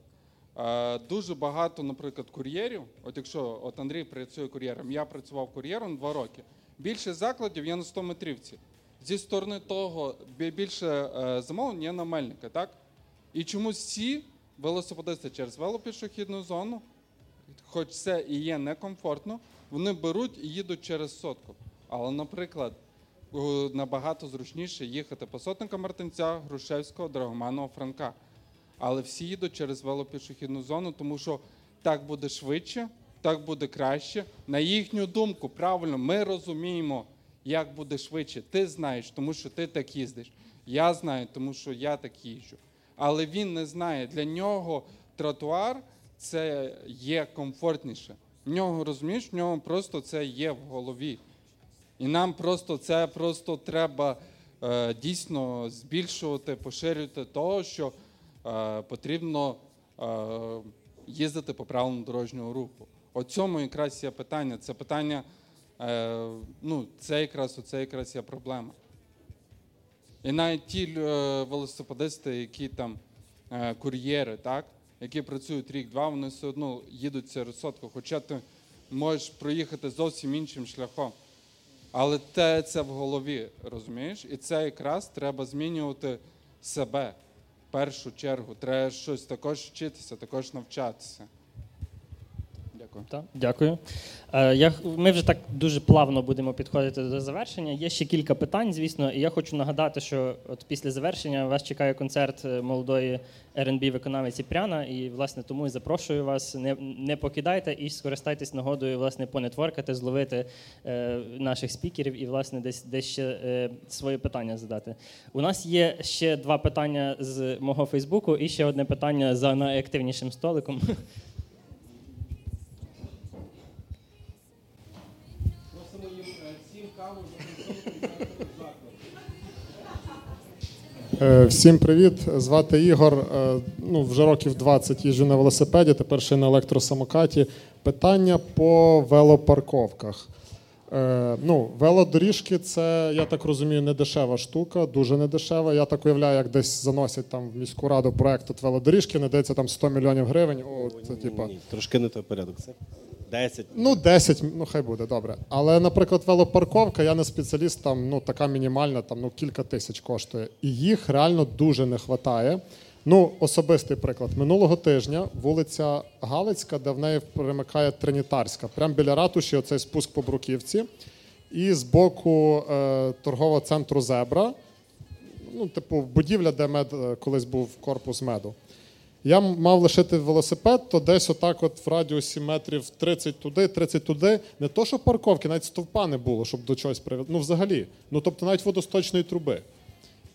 дуже багато, наприклад, кур'єрів. От якщо от Андрій працює кур'єром, я працював кур'єром два роки. Більше закладів є на 100 метрівці. Зі сторони того більше е, замовлень є на Мельника, так? І чомусь всі велосипедисти через велопішохідну зону, хоч це і є некомфортно, вони беруть і їдуть через сотку. Але, наприклад, набагато зручніше їхати по сотника Мартинця, Грушевського, Драгоманова, Франка. Але всі їдуть через велопішохідну зону, тому що так буде швидше, так буде краще. На їхню думку, правильно, ми розуміємо, як буде швидше. Ти знаєш, тому що ти так їздиш. Я знаю, тому що я так їжджу. Але він не знає. Для нього тротуар це є комфортніше. В нього розумієш, в нього просто це є в голові. І нам просто це просто треба е, дійсно збільшувати, поширювати того, що е, потрібно е, їздити по правилам дорожнього руху. О цьому якраз є питання. Це питання, ну, це якраз оце якраз є проблема. І навіть ті е, велосипедисти, які там е, кур'єри, так, які працюють рік-два, вони все одно їдуть через сотку, хоча ти можеш проїхати зовсім іншим шляхом. Але те це в голові, розумієш? І це якраз треба змінювати себе в першу чергу. Треба щось також вчитися, також навчатися. Дякую. Так, дякую. Е, я, ми вже так дуже плавно будемо підходити до завершення. Є ще кілька питань, звісно, і я хочу нагадати, що от після завершення вас чекає концерт е, молодої rb виконавиці Пряна. І, власне, тому і запрошую вас. Не, не покидайте і скористайтесь нагодою, власне, понетворкати, зловити е, наших спікерів і, власне, десь, десь ще е, своє питання задати. У нас є ще два питання з мого Фейсбуку і ще одне питання за найактивнішим столиком. (laughs) Всім привіт! Звати Ігор. Е, Ну, вже років 20 їжджу на велосипеді, тепер ще на електросамокаті. Питання по велопарковках. Е, Ну, велодоріжки це, я так розумію, не дешева штука, дуже недешева. Я так уявляю, як десь заносять там в міську раду проект от велодоріжки, не дається там 100 мільйонів гривень. О, це, Ні, типа, ні, трошки не той порядок. Це 10. Ну, 10, ну хай буде, добре. Але, наприклад, велопарковка, я не спеціаліст, там ну така мінімальна, там ну кілька тисяч коштує. І їх реально дуже не вистачає. Ну, особистий приклад. Минулого тижня вулиця Галицька, де в неї примикає Тринітарська, прямо біля ратуші, оцей спуск по Бруківці. І з боку е, торгового центру Зебра, ну, типу, будівля, де мед е, колись був корпус меду. Я мав лишити велосипед, то десь отак, от в радіусі метрів 30 туди, 30 туди. Не то, що парковки, навіть стовпа не було, щоб до чогось привести. Ну, взагалі. Ну, тобто навіть водосточної труби.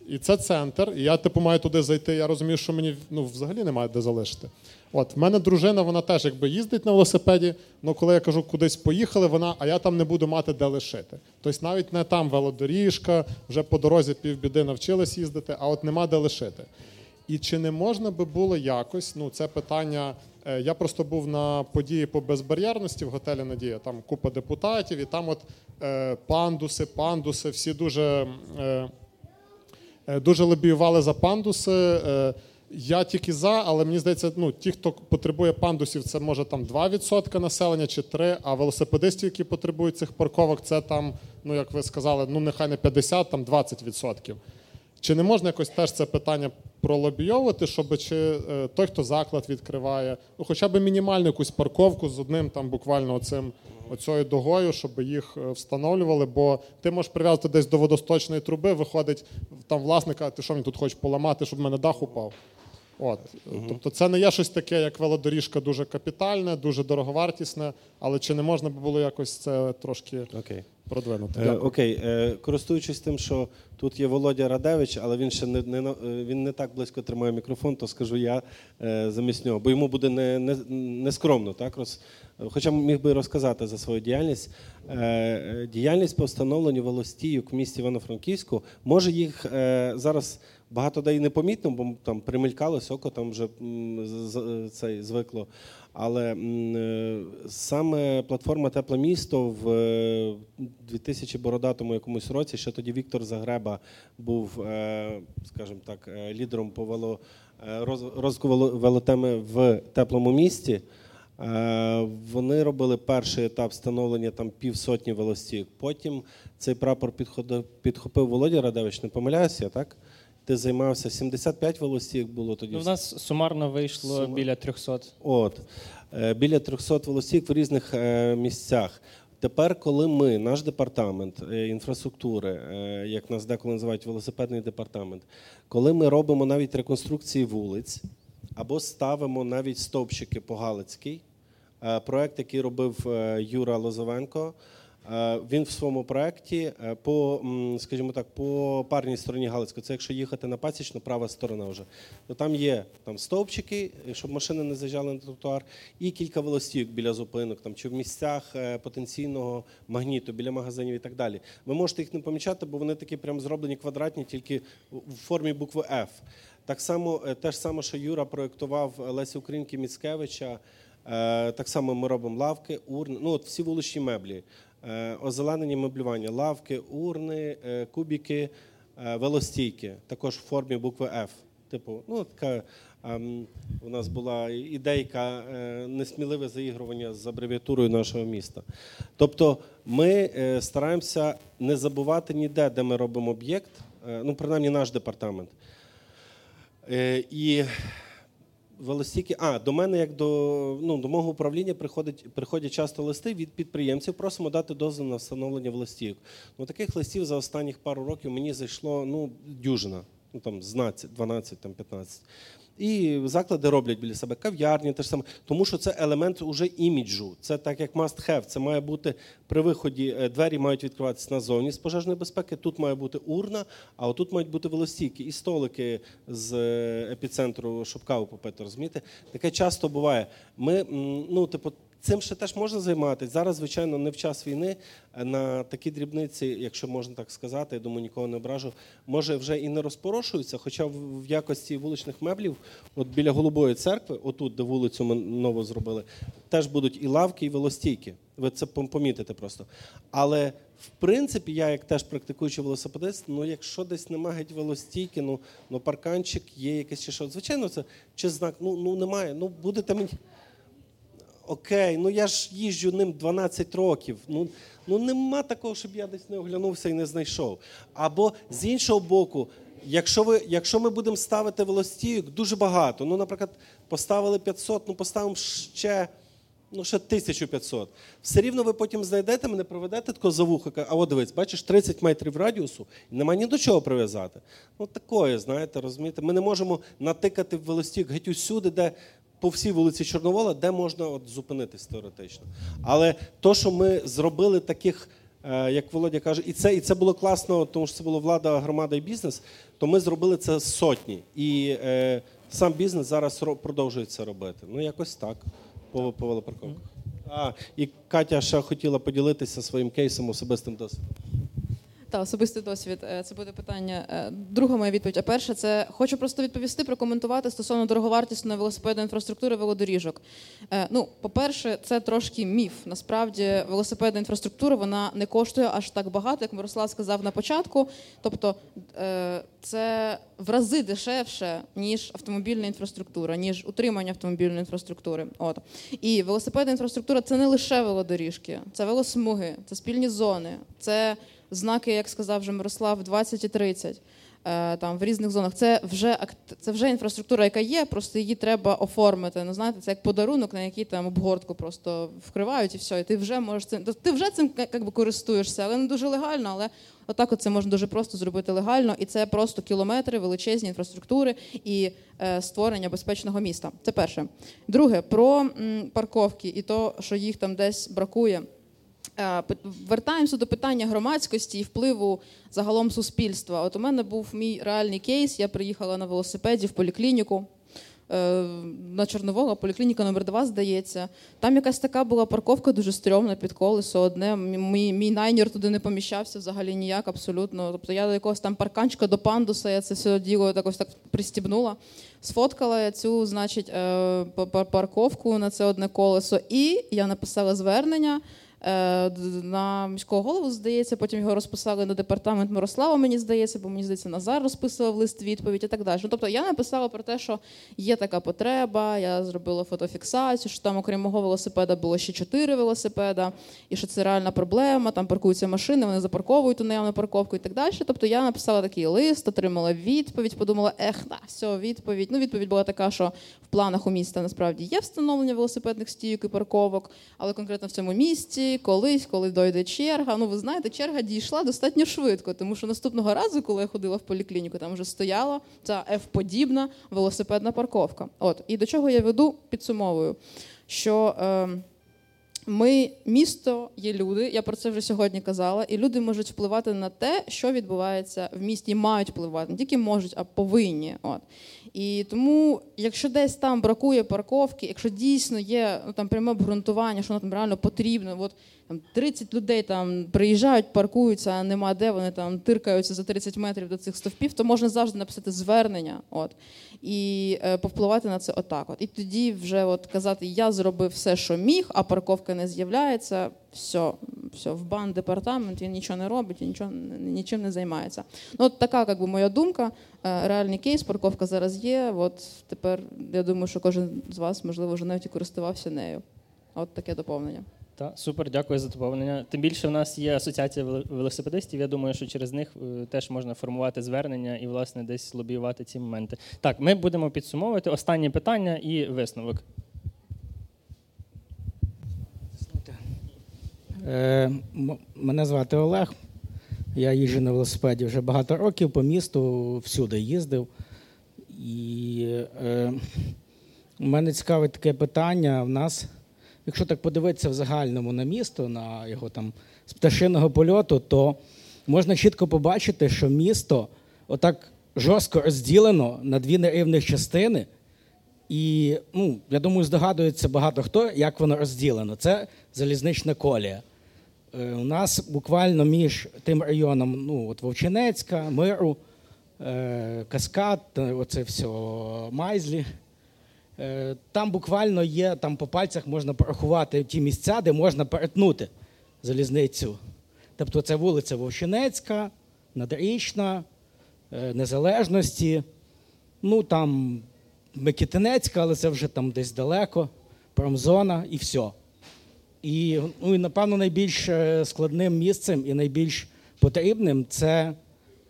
І це центр, і я типу маю туди зайти. Я розумію, що мені ну, взагалі немає де залишити. От, в мене дружина, вона теж якби їздить на велосипеді, але коли я кажу, кудись поїхали, вона, а я там не буду мати де лишити. Тобто навіть не там велодоріжка, вже по дорозі півбіди навчилась їздити, а от нема де лишити. І чи не можна би було якось, ну це питання. е, Я просто був на події по безбар'єрності в готелі Надія. Там купа депутатів, і там от е, пандуси, пандуси, всі дуже. Е, Дуже лобіювали за пандуси. Я тільки за, але мені здається, ну ті, хто потребує пандусів, це може там 2% населення чи 3%, а велосипедистів, які потребують цих парковок, це там, ну як ви сказали, ну нехай не 50, там 20%. Чи не можна якось теж це питання пролобійовувати, щоб чи е, той, хто заклад відкриває, ну хоча б мінімальну якусь парковку з одним там буквально оцим оцею догою, щоб їх е, встановлювали, бо ти можеш прив'язати десь до водосточної труби, виходить там власника, ти що мені тут хочеш поламати, щоб в мене дах упав. От. Тобто це не є щось таке, як велодоріжка дуже капітальне, дуже дороговартісне, але чи не можна би було якось це трошки Окей. продвинути? Е, окей, е, користуючись тим, що тут є Володя Радевич, але він ще не, не е, він не так близько тримає мікрофон, то скажу я е, замість нього, бо йому буде не, не, не скромно, так роз, хоча міг би розказати за свою діяльність. Е, е, діяльність по встановленню велостійок в місті Івано-Франківську може їх е, зараз. Багато де і непомітно, бо там примелькалось око, там вже цей звикло. Але е, саме платформа Тепле місто в 2000 бородатому якомусь році, ще тоді Віктор Загреба був, скажімо так, лідером по вело, розвитку велотеми в теплому місті. Вони робили перший етап встановлення там півсотні велостійок. Потім цей прапор підходив, підхопив Володя Радевич, не помиляюся, так? Ти займався 75 велостійок було тоді. Ну, У нас сумарно вийшло Сумар... біля 300. От е, біля 300 велостійок в різних е, місцях. Тепер, коли ми, наш департамент е, інфраструктури, як нас деколи називають велосипедний департамент, коли ми робимо навіть реконструкції вулиць або ставимо навіть стовпчики по Галицькій, проект, який робив Юра Лозовенко. Е, він в своєму проєкті е, по, скажімо так, по парній стороні Галицького, це якщо їхати на пасічну, права сторона вже. То там є там стовпчики, щоб машини не заїжджали на тротуар, і кілька велостійок біля зупинок, там чи в місцях е, потенційного магніту, біля магазинів і так далі. Ви можете їх не помічати, бо вони такі прям зроблені квадратні, тільки в формі букви F. Так само, те ж саме, що Юра проєктував Лесі Українки Міцкевича. Так само ми робимо лавки, урни, ну от всі вуличні меблі. Е, озеленені меблювання, лавки, урни, е, кубіки, е, велостійки, також в формі букви F. Типу, ну така ем, у нас була ідейка несміливе заігрування з абревіатурою нашого міста. Тобто ми стараємося не забувати ніде, де ми робимо об'єкт, ну принаймні наш департамент. І велостійки. А, до мене, як до ну, до мого управління, приходять приходять часто листи від підприємців. Просимо дати дозвіл на встановлення властійок. Ну, Таких листів за останніх пару років мені зайшло ну, дюжина, ну там 12, там 15. І заклади роблять біля себе кав'ярні, те ж саме, тому що це елемент уже іміджу. Це так як must have. Це має бути при виході. Е, двері мають відкриватися назовні з пожежної безпеки. Тут має бути урна, а отут мають бути велостійки і столики з е, епіцентру, щоб каву попити. Розумієте? Таке часто буває. Ми ну, типу. Цим ще теж можна займатися. Зараз, звичайно, не в час війни на такі дрібниці, якщо можна так сказати, я думаю, нікого не ображу, може вже і не розпорошуються. Хоча в якості вуличних меблів, от біля Голубої церкви, отут, де вулицю ми ново зробили, теж будуть і лавки, і велостійки. Ви це помітите просто. Але в принципі, я як теж практикуючий велосипедист, ну якщо десь немає геть велостійки, ну ну парканчик є якийсь чи що. Звичайно, це чи знак, ну ну немає. Ну будете мені окей, ну я ж їжджу ним 12 років. Ну ну нема такого, щоб я десь не оглянувся і не знайшов. Або з іншого боку, якщо ви, якщо ми будемо ставити велостійок дуже багато, ну, наприклад, поставили 500, ну поставимо ще. Ну, ще 1500. Все рівно ви потім знайдете мене, проведете такого за вуха, а от дивись, бачиш, 30 метрів радіусу, і немає ні до чого прив'язати. Ну, такое, знаєте, розумієте, ми не можемо натикати в велостік геть усюди, де по всій вулиці Чорновола, де можна от зупинитись теоретично. Але то, що ми зробили таких, е, як Володя каже, і це і це було класно, тому що це була влада, громада і бізнес, то ми зробили це сотні. І е, сам бізнес зараз продовжує це робити. Ну, якось так, по, по велопарковках. А, І Катя ще хотіла поділитися своїм кейсом особистим досвідом. Та особистий досвід. Е, це буде питання. Е, друга моя відповідь. А перше, це хочу просто відповісти, прокоментувати стосовно дороговартісної велосипедної інфраструктури велодоріжок. Е, ну, по-перше, це трошки міф. Насправді, велосипедна інфраструктура вона не коштує аж так багато, як Мирослав сказав на початку. Тобто це в рази дешевше, ніж автомобільна інфраструктура, ніж утримання автомобільної інфраструктури. От і велосипедна інфраструктура це не лише велодоріжки, це велосмуги, це спільні зони. це знаки, як сказав вже Мирослав, 20 і 30. Е, там в різних зонах це вже це вже інфраструктура, яка є, просто її треба оформити. Ну знаєте, це як подарунок, на який там обгортку просто вкривають і все. І ти вже можеш цим ти вже цим якби користуєшся, але не дуже легально. Але отак от це можна дуже просто зробити легально, і це просто кілометри, величезні інфраструктури і е, створення безпечного міста. Це перше. Друге про м, парковки і то, що їх там десь бракує. Е, вертаємося до питання громадськості і впливу загалом суспільства. От у мене був мій реальний кейс. Я приїхала на велосипеді в поліклініку. е, на Чорнового, поліклініка номер 2 здається. Там якась така була парковка дуже стрьомна під колесо. Одне мій, мій найнір туди не поміщався взагалі ніяк, абсолютно. Тобто я до якогось там парканчика до пандуса, я це все діло так ось так пристібнула. Сфоткала я цю, значить, е, парковку на це одне колесо, і я написала звернення. Е, на міського голову, здається, потім його розписали на департамент Мирослава, мені здається, бо мені здається, Назар розписував лист відповідь і так далі. Ну, Тобто я написала про те, що є така потреба, я зробила фотофіксацію, що там, окрім мого велосипеда, було ще чотири велосипеда, і що це реальна проблема, там паркуються машини, вони запарковують у наявну парковку і так далі. Тобто я написала такий лист, отримала відповідь, подумала, ех, да, все, відповідь. Ну, відповідь була така, що в планах у міста насправді є встановлення велосипедних стійок і парковок, але конкретно в цьому колись, коли дойде черга. Ну, ви знаєте, черга дійшла достатньо швидко, тому що наступного разу, коли я ходила в поліклініку, там вже стояла ця F-подібна велосипедна парковка. От і до чого я веду, підсумовую, що. Е, ми місто є люди, я про це вже сьогодні казала, і люди можуть впливати на те, що відбувається в місті, мають впливати не тільки можуть, а повинні. От і тому, якщо десь там бракує парковки, якщо дійсно є ну, там пряме обґрунтування, що воно там реально потрібно, от там 30 людей там приїжджають, паркуються, а нема де вони там тиркаються за 30 метрів до цих стовпів, то можна завжди написати звернення, от і е, повпливати на це отак. От і тоді вже от казати, я зробив все, що міг, а парковка не з'являється. Все, все, в бан департамент він нічого не робить, нічого нічим не займається. Ну от така, як би моя думка. Е, реальний кейс, парковка зараз є. От тепер я думаю, що кожен з вас, можливо, вже навіть і користувався нею. От таке доповнення. Так, супер, дякую за доповнення. Тим більше в нас є асоціація велосипедистів. Я думаю, що через них е, теж можна формувати звернення і, власне, десь лобіювати ці моменти. Так, ми будемо підсумовувати останнє питання і висновок. Е, мене звати Олег. Я їжджу на велосипеді вже багато років по місту, всюди їздив. І е, мене цікаве таке питання. В нас, якщо так подивитися в загальному на місто, на його там з пташиного польоту, то можна чітко побачити, що місто отак жорстко розділено на дві нерівних частини. І ну, я думаю, здогадується багато хто, як воно розділено. Це залізнична колія. Е, у нас буквально між тим районом, ну от Вовчинецька, Миру, е, Каскад, оце все Майзлі. Е, там буквально є, там по пальцях можна порахувати ті місця, де можна перетнути залізницю. Тобто це вулиця Вовчинецька, Надрічна, Незалежності, ну там Микітинецька, але це вже там десь далеко, промзона і все. І, ну, і напевно, найбільш е, складним місцем і найбільш потрібним це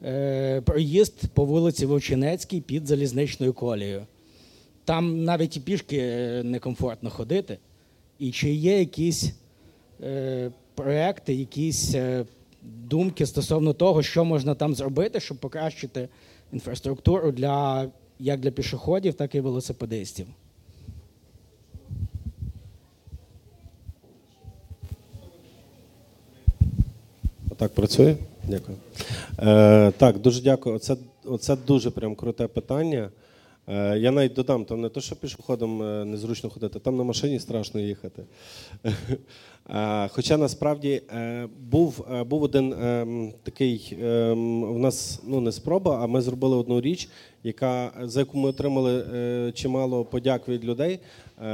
е, проїзд по вулиці Вовчинецькій під залізничною колією. Там навіть і пішки е, некомфортно ходити. І чи є якісь е, проекти, якісь е, думки стосовно того, що можна там зробити, щоб покращити інфраструктуру для як для пішоходів, так і велосипедистів? Так, працює? Дякую. Е, Так, дуже дякую. Оце оце дуже прям круте питання. Е, Я навіть додам, там не те, що пішоходом е, незручно ходити, там на машині страшно їхати. (laughs) Е, хоча насправді е, був був один ем, такий ем, у нас ну не спроба, а ми зробили одну річ, яка за яку ми отримали чимало подяк від людей.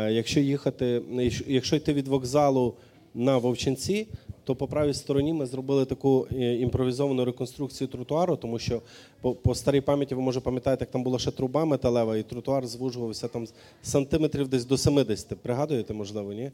Якщо їхати, якщо йти від вокзалу на Вовчинці, то по правій стороні ми зробили таку е, імпровізовану реконструкцію тротуару, тому що по, по старій пам'яті ви може пам'ятаєте, як там була ще труба металева, і тротуар звужувався там сантиметрів десь до 70. Пригадуєте, можливо, ні?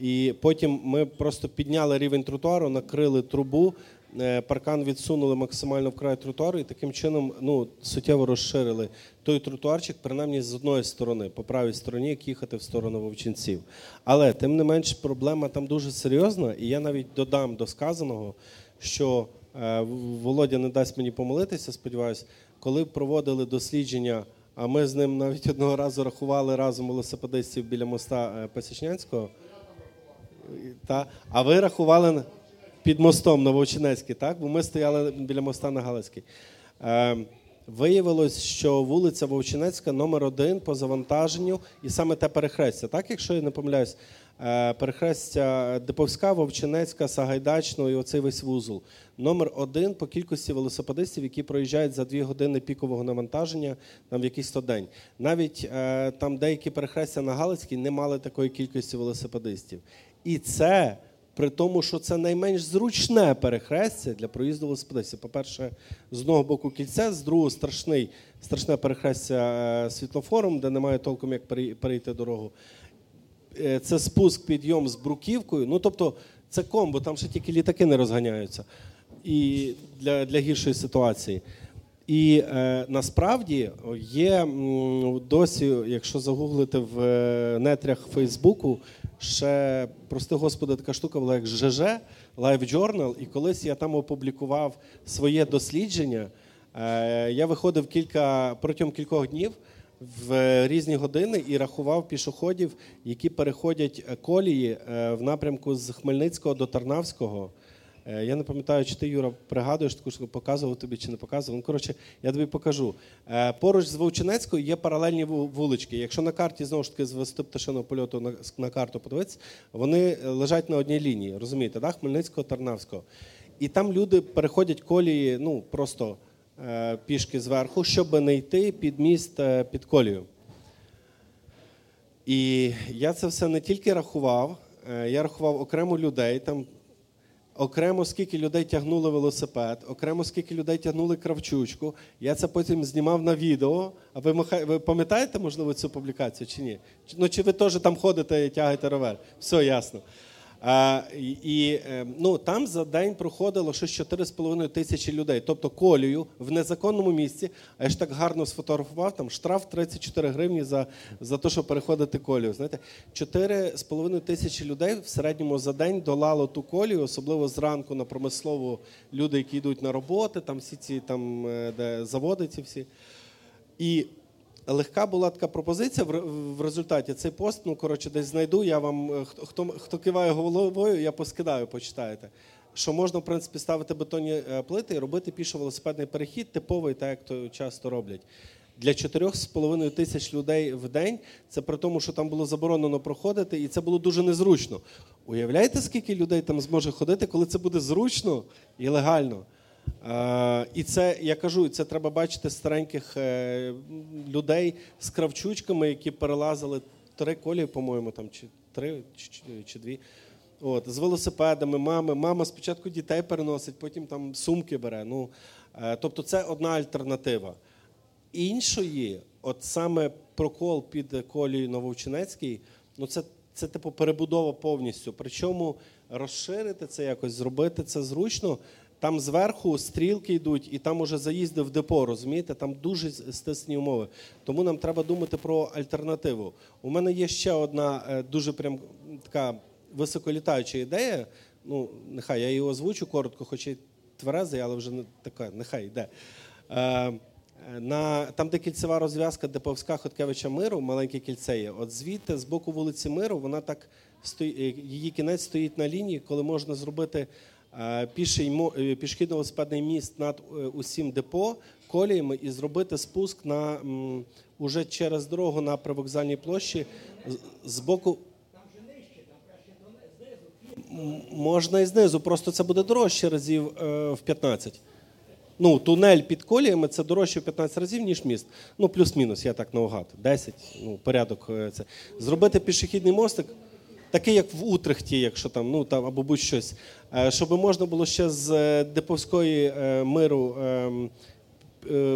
І потім ми просто підняли рівень тротуару, накрили трубу. Е, паркан відсунули максимально в край тротуару і таким чином ну, суттєво розширили той тротуарчик, принаймні з одної сторони, по правій стороні, як їхати в сторону Вовчинців. Але тим не менш проблема там дуже серйозна, і я навіть додам до сказаного, що е, Володя не дасть мені помилитися, сподіваюся, коли проводили дослідження. А ми з ним навіть одного разу рахували разом велосипедистів біля моста е, Пасічнянського. Та, А ви рахували під мостом на Вовчинецький, так? Бо ми стояли біля моста на Галицький. Е, виявилось, що вулиця Вовчинецька номер один по завантаженню, і саме те перехрестя. Так, якщо я не помиляюсь, е, перехрестя Диповська, Вовчинецька, Сагайдачного і оцей весь вузол. Номер один по кількості велосипедистів, які проїжджають за дві години пікового навантаження там в якийсь то день. Навіть е, там деякі перехрестя на Галицькій не мали такої кількості велосипедистів. І це при тому, що це найменш зручне перехрестя для проїзду велосипедистів. По-перше, з одного боку кільце, з другого страшний, страшне перехрестя е, світлофором, де немає толком як перейти дорогу. Е, це спуск, підйом з бруківкою. Ну тобто, це комбо, там ще тільки літаки не розганяються і для, для гіршої ситуації. І е, насправді є досі, якщо загуглити в е, нетрях Фейсбуку, ще, прости господи, така штука була як ЖЖ, Live Journal, і колись я там опублікував своє дослідження. Е, Я виходив кілька протягом кількох днів в різні години і рахував пішоходів, які переходять колії е, в напрямку з Хмельницького до Тарнавського. Е, я не пам'ятаю, чи ти, Юра, пригадуєш таку що показував тобі чи не показував. Ну, коротше, я тобі покажу. Е, поруч з Вовчинецькою є паралельні вулички. Якщо на карті знову ж таки звести пташиного польоту на, на карту подивитися, вони лежать на одній лінії, розумієте, да? Хмельницького, Тарнавського. І там люди переходять колії, ну просто е, пішки зверху, щоб не йти під міст е, під колію. І я це все не тільки рахував, е, я рахував окремо людей. Там окремо скільки людей тягнули велосипед, окремо скільки людей тягнули кравчучку. Я це потім знімав на відео. А ви ви пам'ятаєте, можливо, цю публікацію чи ні? Ну, Чи ви теж там ходите і тягаєте ровер? Все ясно. І е, ну, там за день проходило щось 4,5 тисячі людей, тобто колію в незаконному місці. А я ж так гарно сфотографував, там штраф 34 гривні за за те, що переходити колію. Знаєте, 4,5 тисячі людей в середньому за день долало ту колію, особливо зранку на промислову люди, які йдуть на роботи, там всі ці там, е, де заводи ці всі. І легка була така пропозиція в результаті. Цей пост, ну коротше, десь знайду. Я вам е, хто хто киває головою, я поскидаю, почитаєте. Що можна, в принципі, ставити бетонні е, плити і робити пішо-велосипедний перехід, типовий, так як то часто роблять. Для 4,5 тисяч людей в день це при тому, що там було заборонено проходити, і це було дуже незручно. Уявляєте, скільки людей там зможе ходити, коли це буде зручно і легально? І це я кажу, це треба бачити стареньких е, людей з кравчучками, які перелазили три колії, по-моєму, там чи три чи, чи дві. От, З велосипедами, мами. Мама спочатку дітей переносить, потім там сумки бере. Ну, е, Тобто це одна альтернатива. Іншої, от саме прокол під колією Нововчинецький, ну це це типу перебудова повністю. Причому розширити це якось, зробити це зручно. Там зверху стрілки йдуть, і там уже заїзди в депо, розумієте, там дуже стисні умови. Тому нам треба думати про альтернативу. У мене є ще одна е, дуже прям така високолітаюча ідея. Ну, нехай я її озвучу коротко, хоч і тверезий, але вже не така, нехай йде. Е, на, Там, де кільцева розв'язка Деповська Хоткевича Миру, маленьке кільце є. От звідти, з боку вулиці Миру, вона так стоїть, її кінець стоїть на лінії, коли можна зробити Е, пішохідно-велосипедний міст над е, усім депо коліями і зробити спуск на уже через дорогу на привокзальній площі з боку. Можна і знизу, просто це буде дорожче разів е, в 15. Ну, тунель під коліями це дорожче в 15 разів, ніж міст. Ну, плюс-мінус, я так наугад. 10, ну, порядок. це. Зробити пішохідний мостик такий, як в Утрехті, якщо там, ну там або будь-щось, е, щоб можна було ще з е, Деповської е, миру ем,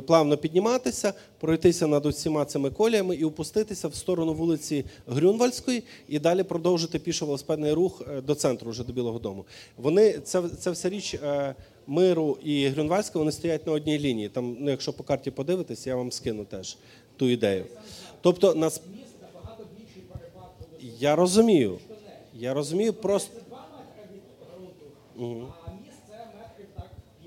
плавно підніматися, пройтися над усіма цими коліями і опуститися в сторону вулиці Грюнвальської і далі продовжити пішо-велосипедний рух до центру, вже до Білого Дому. Вони це це вся річ миру і Грюнвальська, вони стоять на одній лінії. Там, ну якщо по карті подивитись, я вам скину теж ту ідею. Тобто нас. Я розумію. Я розумію, просто.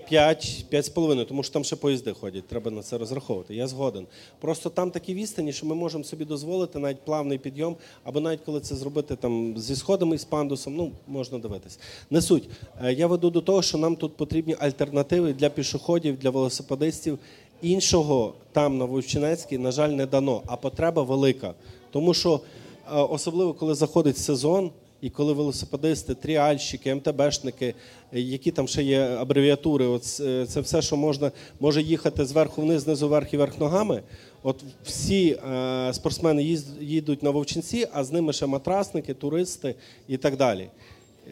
П'ять, з половиною, тому що там ще поїзди ходять, треба на це розраховувати. Я згоден. Просто там такі відстані, що ми можемо собі дозволити навіть плавний підйом, або навіть коли це зробити там зі сходами і з пандусом, ну можна дивитись. Не суть. Е, я веду до того, що нам тут потрібні альтернативи для пішоходів, для велосипедистів іншого там на Вовчинецькій, на жаль, не дано, а потреба велика. Тому що особливо коли заходить сезон, і коли велосипедисти, тріальщики, МТБшники, е, які там ще є абревіатури, от це все, що можна може їхати зверху вниз, знизу вверх і верх ногами. От всі е, спортсмени їдуть на Вовчинці, а з ними ще матрасники, туристи і так далі.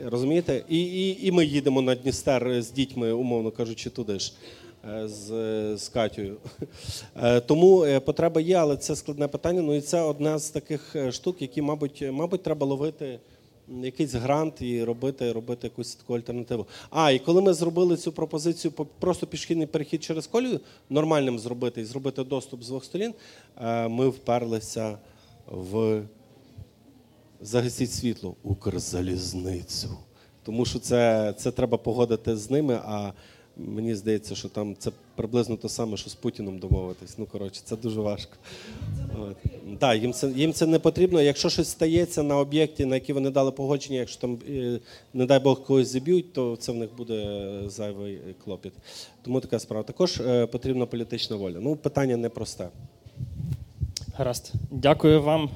Розумієте? І, і, і ми їдемо на Дністер з дітьми, умовно кажучи, туди ж. Е, З, з Катєю. Е, Тому е, потреба є, але це складне питання. Ну і це одна з таких штук, які, мабуть, мабуть, треба ловити якийсь грант і робити, робити якусь таку альтернативу. А, і коли ми зробили цю пропозицію по- просто пішохідний перехід через колію, нормальним зробити і зробити доступ з двох сторін, ми вперлися в загасіть світло Укрзалізницю. Тому що це, це треба погодити з ними, а мені здається, що там це приблизно те саме, що з Путіном домовитись. Ну, коротше, це дуже важко. Так, їм це, їм це не потрібно. Якщо щось стається на об'єкті, на який вони дали погодження, якщо там, е, не дай Бог, когось заб'ють, то це в них буде зайвий клопіт. Тому така справа. Також е, потрібна політична воля. Ну, питання непросте. Гаразд. Дякую вам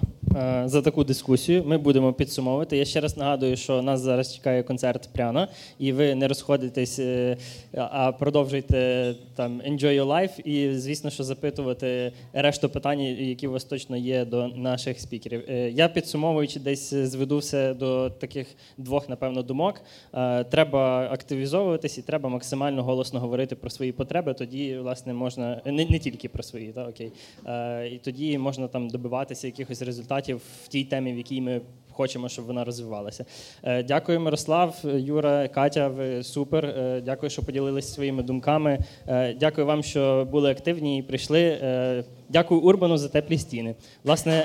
за таку дискусію. Ми будемо підсумовувати. Я ще раз нагадую, що нас зараз чекає концерт пряно, і ви не розходитесь, е, а продовжуйте там enjoy your life і, звісно, що запитувати решту питань, які у вас точно є до наших спікерів. Е, Я підсумовуючи, десь зведу все до таких двох, напевно, думок. Е, Треба активізовуватись і треба максимально голосно говорити про свої потреби. Тоді, власне, можна не, не тільки про свої, та окей. Е, І тоді можна там добиватися якихось результатів в тій темі, в якій ми хочемо, щоб вона розвивалася. Е, Дякую, Мирослав, Юра, Катя. Ви супер. Е, Дякую, що поділилися своїми думками. Е, Дякую вам, що були активні і прийшли. Дякую Урбану за теплі стіни. Власне.